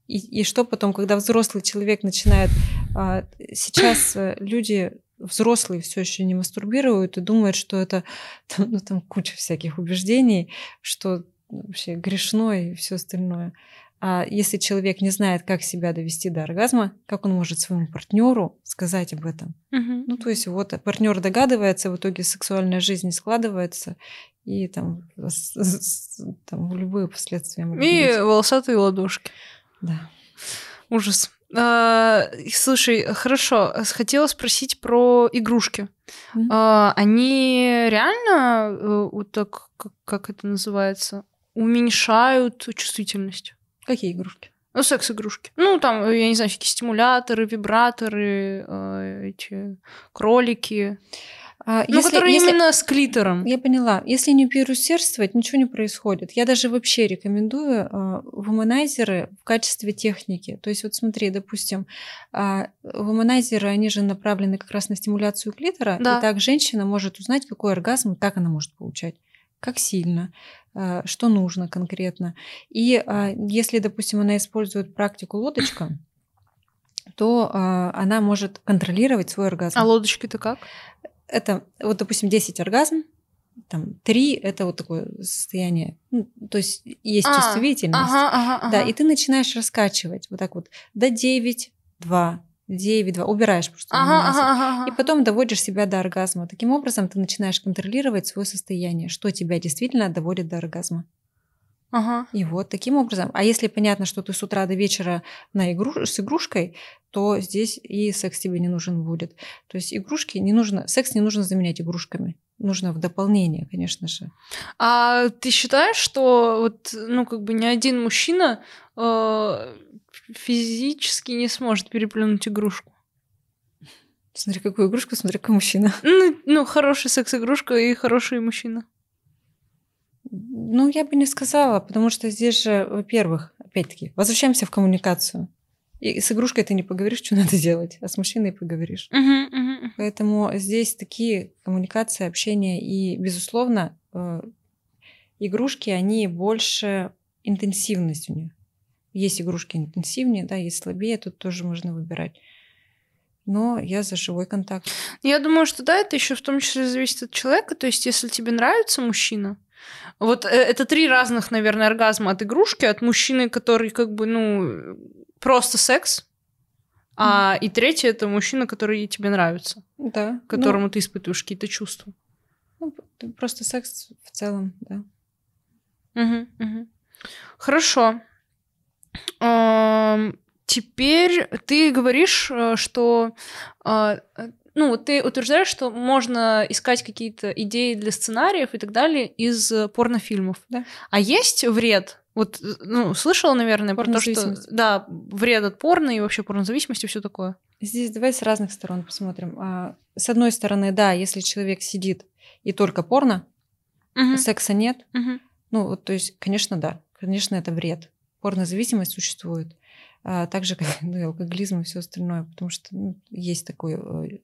и, и что потом, когда взрослый человек начинает... А, сейчас э, люди взрослые все еще не мастурбируют и думают, что это там, ну, там куча всяких убеждений, что вообще грешно и все остальное. А если человек не знает, как себя довести до оргазма, как он может своему партнеру сказать об этом? Угу. Ну, то есть вот партнер догадывается, в итоге сексуальная жизнь складывается, и там, там любые последствия могут И быть. волосатые ладошки. Да. Ужас. А, слушай, хорошо, хотела спросить про игрушки. А, они реально, э, вот так, как, как это называется, уменьшают чувствительность? Какие игрушки? Ну, секс-игрушки. Ну, там, я не знаю, всякие стимуляторы, вибраторы, э, эти кролики. А, Ну, если- которые если- именно с клитором. Я поняла. Если не переусердствовать, ничего не происходит. Я даже вообще рекомендую э, вуманайзеры в качестве техники. То есть вот смотри, допустим, а, вуманайзеры, они же направлены как раз на стимуляцию клитора. Да. И так женщина может узнать, какой оргазм, как она может получать. Как сильно, э, что нужно конкретно. И а, если, допустим, она использует практику лодочка, то а, она может контролировать свой оргазм А лодочки-то как? Это вот, допустим, 10 оргазм, там 3 это вот такое состояние, ну, то есть есть А, чувствительность. Ага, ага, Да, ага. и ты начинаешь раскачивать вот так вот до 9, 2, 9, 2, убираешь просто. Ага, ага, ага. И потом доводишь себя до оргазма. Таким образом, ты начинаешь контролировать свое состояние, что тебя действительно доводит до оргазма. Ага. И вот таким образом. А если понятно, что ты с утра до вечера на игру... с игрушкой, то здесь и секс тебе не нужен будет. То есть игрушки не нужно, секс не нужно заменять игрушками. Нужно в дополнение, конечно же. А ты считаешь, что вот, ну, как бы ни один мужчина э, физически не сможет переплюнуть игрушку? Смотри, какую игрушку, смотри, какой мужчина. Ну, ну хорошая секс-игрушка и хороший мужчина. Ну, я бы не сказала, потому что здесь же, во-первых, опять-таки, возвращаемся в коммуникацию. И с игрушкой ты не поговоришь, что надо делать, а с мужчиной поговоришь. Мгм, мгм. Поэтому здесь такие коммуникации, общение и, безусловно, э, игрушки, они больше интенсивность у них. Есть игрушки интенсивнее, да, есть слабее, тут тоже можно выбирать. Но я за живой контакт. Я думаю, что да, это еще в том числе зависит от человека. То есть, если тебе нравится мужчина, вот э, это три разных, наверное, оргазма от игрушки, от мужчины, который как бы, ну, просто секс, а и третий это мужчина, который тебе нравится, Да. к которому ты испытываешь какие-то чувства. ну, ну, просто секс в целом, да. Мгм, мгм. Хорошо. Теперь ты говоришь, э, что а, ну, вот ты утверждаешь, что можно искать какие-то идеи для сценариев и так далее из э, порнофильмов. Да. А есть вред? Вот, э, ну, слышала, наверное, про то, что... Да, вред от порно и вообще порнозависимости и все такое. Здесь давай с разных сторон посмотрим. А, С одной стороны, да, если человек сидит и только порно, Мгм, секса нет, мгм. ну вот, то есть, конечно, да, конечно, это вред. Порнозависимость существует. А также ну, и алкоголизм и все остальное, потому что ну, есть такой э,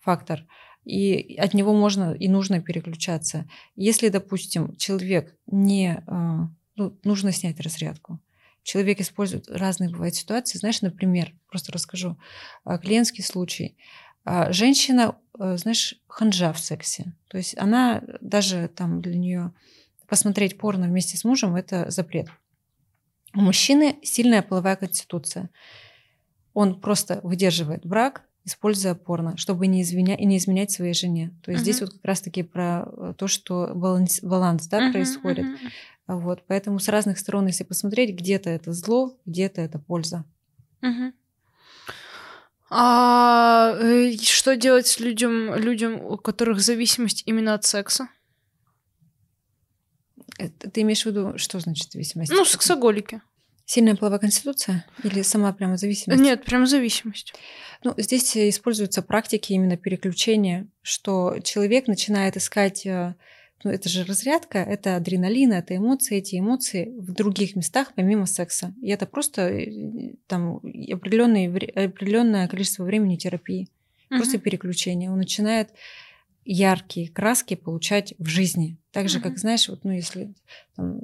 фактор. И от него можно и нужно переключаться. Если, допустим, человек не... э, ну, нужно снять разрядку. Человек использует разные бывают ситуации. Знаешь, например, просто расскажу. а, Клиентский случай. Женщина, э, знаешь, ханжа в сексе. То есть она даже там для нее посмотреть порно вместе с мужем это запрет. У мужчины сильная половая конституция. Он просто выдерживает брак, используя порно, чтобы не, извиня... и не изменять своей жене. То есть Мгм. здесь вот как раз-таки про э, то, что баланс, баланс да, Мгм, происходит. А Вот, поэтому с разных сторон, если посмотреть, где-то это зло, где-то это польза. Мгм. А э, что делать с людям, людям, у которых зависимость именно от секса? Это- ты имеешь в виду, что значит зависимость? Ну, сексоголики. Сильная половая конституция или сама прямо зависимость? Нет, прямо зависимость. Ну, здесь используются практики именно переключения, что человек начинает искать, э, ну, это же разрядка, это адреналин, это эмоции, эти эмоции в других местах помимо секса. И это просто э, там определенное количество времени терапии, угу. просто переключение. Он начинает яркие краски получать в жизни. Так же, как, знаешь, вот, ну, если там,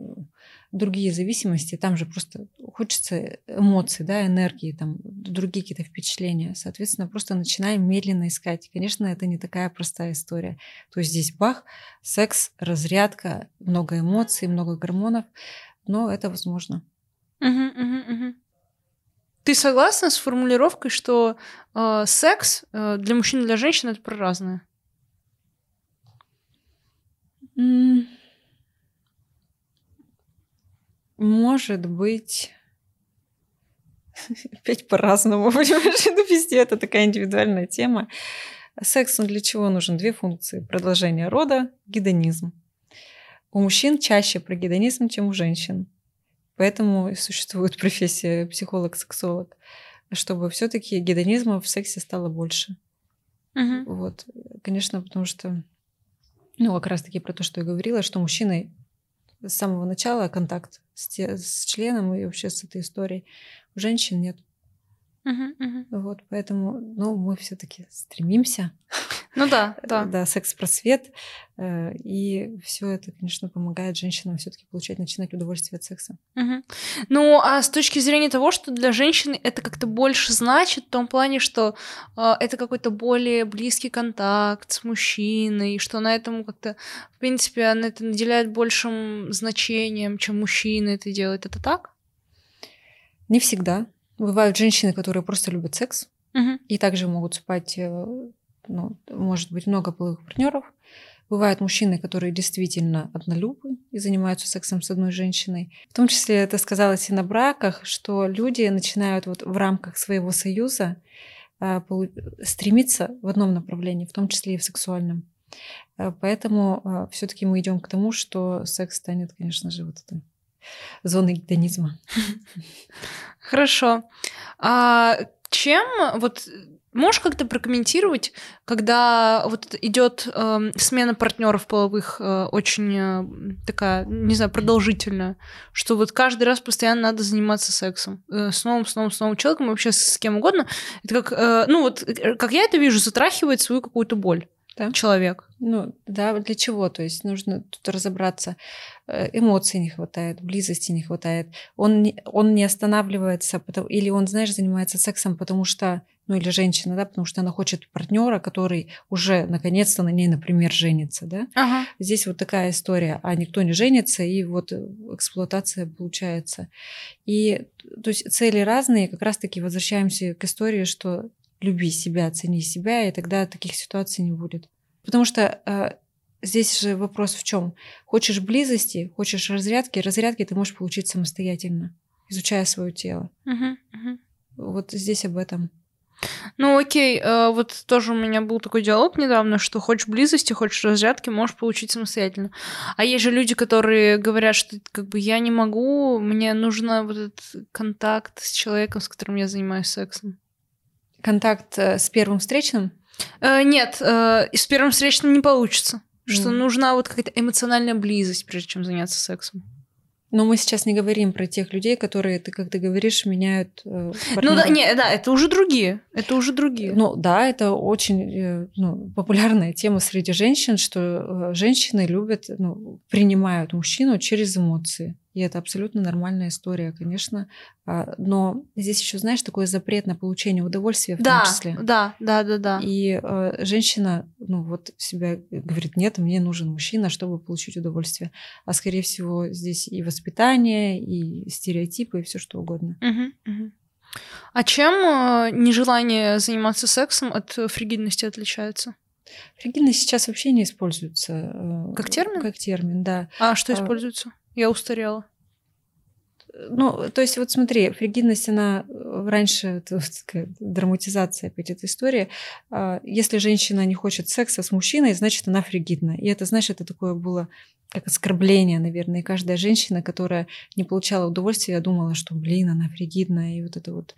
другие зависимости, там же просто хочется эмоций, да, энергии, там, другие какие-то впечатления. Соответственно, просто начинаем медленно искать. Конечно, это не такая простая история. То есть здесь бах, секс, разрядка, много эмоций, много гормонов, но это возможно. Ты согласна с формулировкой, что э, секс э, для мужчин и для женщин это про разное? Может быть, опять по-разному, понимаешь, ну везде это такая индивидуальная тема. Секс, для чего нужен? Две функции. Продолжение рода, гедонизм. У мужчин чаще про гедонизм, чем у женщин. Поэтому существует профессия психолог-сексолог, чтобы все-таки гедонизма в сексе стало больше. Угу. Вот, конечно, потому что ну, как раз-таки про то, что я говорила, что мужчины с самого начала контакт с, те, с членом и вообще с этой историей. У женщин нет. Uh-huh, uh-huh. Вот, поэтому, ну, мы все-таки стремимся. Ну да, да. Да, секс-просвет. Э, и все это, конечно, помогает женщинам все-таки получать, начинать удовольствие от секса. Угу. Ну, а с точки зрения того, что для женщины это как-то больше значит, в том плане, что э, это какой-то более близкий контакт с мужчиной, что на этом как-то, в принципе, она это наделяет большим значением, чем мужчина это делает. Это так? Не всегда. Бывают женщины, которые просто любят секс, угу. и также могут спать, э, ну, может быть, много половых партнеров. Бывают мужчины, которые действительно однолюбы и занимаются сексом с одной женщиной. В том числе это сказалось и на браках, что люди начинают вот в рамках своего союза а, стремиться в одном направлении, в том числе и в сексуальном. А, поэтому все-таки мы идем к тому, что секс станет, конечно же, вот этой зоной гедонизма. Хорошо. А чем вот Можешь как-то прокомментировать, когда вот идет э, смена партнеров половых э, очень э, такая, не знаю, продолжительная, что вот каждый раз постоянно надо заниматься сексом э, с новым, с новым, с новым человеком, вообще с кем угодно. Это как, э, ну вот, э, как я это вижу, затрахивает свою какую-то боль да? человек. Ну, да, для чего? То есть нужно тут разобраться. Э, эмоций не хватает, близости не хватает. Он не, он не останавливается, потому, или он, знаешь, занимается сексом, потому что, ну или женщина, да, потому что она хочет партнера, который уже наконец-то на ней, например, женится, да. Ага. Здесь вот такая история, а никто не женится, и вот эксплуатация получается. И то есть цели разные, как раз-таки возвращаемся к истории, что люби себя, цени себя, и тогда таких ситуаций не будет. Потому что э, здесь же вопрос в чем? Хочешь близости, хочешь разрядки, разрядки ты можешь получить самостоятельно, изучая свое тело. Угу, угу. Вот здесь об этом. Ну окей, э, вот тоже у меня был такой диалог недавно, что хочешь близости, хочешь разрядки, можешь получить самостоятельно. А есть же люди, которые говорят, что как бы я не могу, мне нужно вот этот контакт с человеком, с которым я занимаюсь сексом контакт э, с первым встречным? Э, нет, э, с первым встречным не получится. Mm. Что нужна вот какая-то эмоциональная близость, прежде чем заняться сексом. Но мы сейчас не говорим про тех людей, которые, ты, как ты говоришь, меняют. Э, ну да, не, да, это уже другие, это уже другие. Ну да, это очень э, ну, популярная тема среди женщин, что э, женщины любят, ну, принимают мужчину через эмоции. И это абсолютно нормальная история, конечно. А, но здесь еще, знаешь, такой запрет на получение удовольствия в да, том числе. Да, да, да, да. И э, женщина, ну вот себя говорит, нет, мне нужен мужчина, чтобы получить удовольствие. А скорее всего здесь и воспитание, и стереотипы, и все что угодно. Угу, угу. А чем э, нежелание заниматься сексом от фригидности отличается? Фригидность сейчас вообще не используется. Как термин? Как термин, да. А что а, используется? Я устарела. ну, то есть вот смотри, фригидность, она э, раньше, такая драматизация опять этой истории. А, если женщина не хочет секса с мужчиной, значит, она фригидна. И это, знаешь, это такое было как оскорбление, наверное. И каждая женщина, которая не получала удовольствия, думала, что, блин, она фригидная, и вот это вот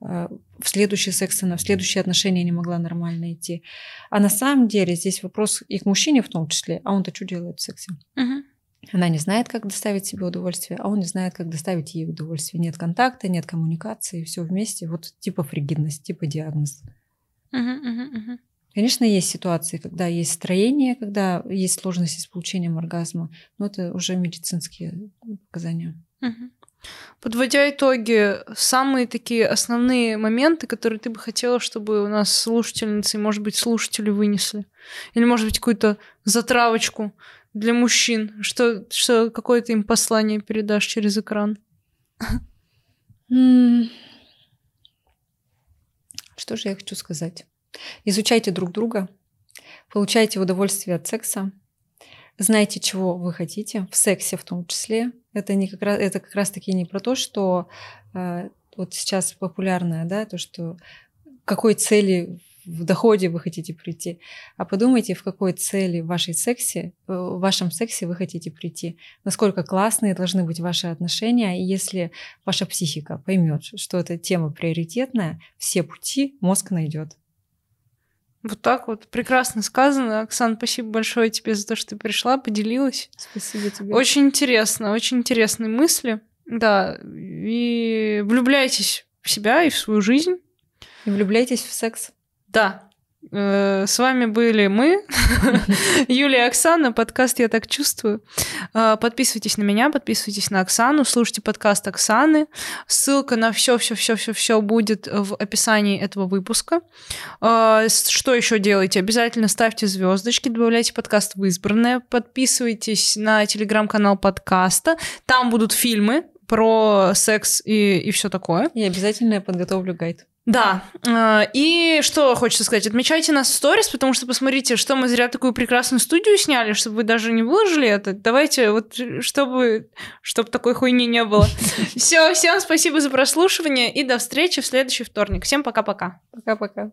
а, в следующий секс она, в следующие отношения не могла нормально идти. А на самом деле здесь вопрос и к мужчине в том числе, а он-то что делает в сексе? Мгм. Она не знает, как доставить себе удовольствие, а он не знает, как доставить ей удовольствие. Нет контакта, нет коммуникации, все вместе. Вот типа фригидность, типа диагноз. Мгм, мгм, мгм. Конечно, есть ситуации, когда есть строение, когда есть сложности с получением оргазма, но это уже медицинские показания. Мгм. Подводя итоги, самые такие основные моменты, которые ты бы хотела, чтобы у нас слушательницы, может быть, слушатели вынесли? Или, может быть, какую-то затравочку для мужчин? Что, что какое-то им послание передашь через экран? Что же я хочу сказать? Изучайте друг друга, получайте удовольствие от секса, знайте, чего вы хотите, в сексе в том числе. Это, не как, раз, это как раз-таки не про то, что э, вот сейчас популярное, да, то, что какой цели в доходе вы хотите прийти, а подумайте, в какой цели в вашей сексе, э, в вашем сексе вы хотите прийти, насколько классные должны быть ваши отношения, и если ваша психика поймет, что эта тема приоритетная, все пути мозг найдет. Вот так вот. Прекрасно сказано. Оксан, спасибо большое тебе за то, что ты пришла, поделилась. Спасибо тебе. Очень интересно, очень интересные мысли. Да, и влюбляйтесь в себя и в свою жизнь. И влюбляйтесь в секс. Да. Э, С вами были мы, Юлия и Оксана, подкаст «Я так чувствую». Э, Подписывайтесь на меня, подписывайтесь на Оксану, слушайте подкаст Оксаны. Ссылка на все, все, все, все, все будет в описании этого выпуска. Э, Что еще делайте? Обязательно ставьте звездочки, добавляйте подкаст в избранное, подписывайтесь на телеграм-канал подкаста. Там будут фильмы про секс и, и все такое. И обязательно я подготовлю гайд. Да. э, И что хочется сказать? Отмечайте нас в сторис, потому что посмотрите, что мы зря такую прекрасную студию сняли, чтобы вы даже не выложили это. Давайте вот, чтобы, чтобы такой хуйни не было. Все, всем спасибо за прослушивание и до встречи в следующий вторник. Всем пока-пока. Пока-пока.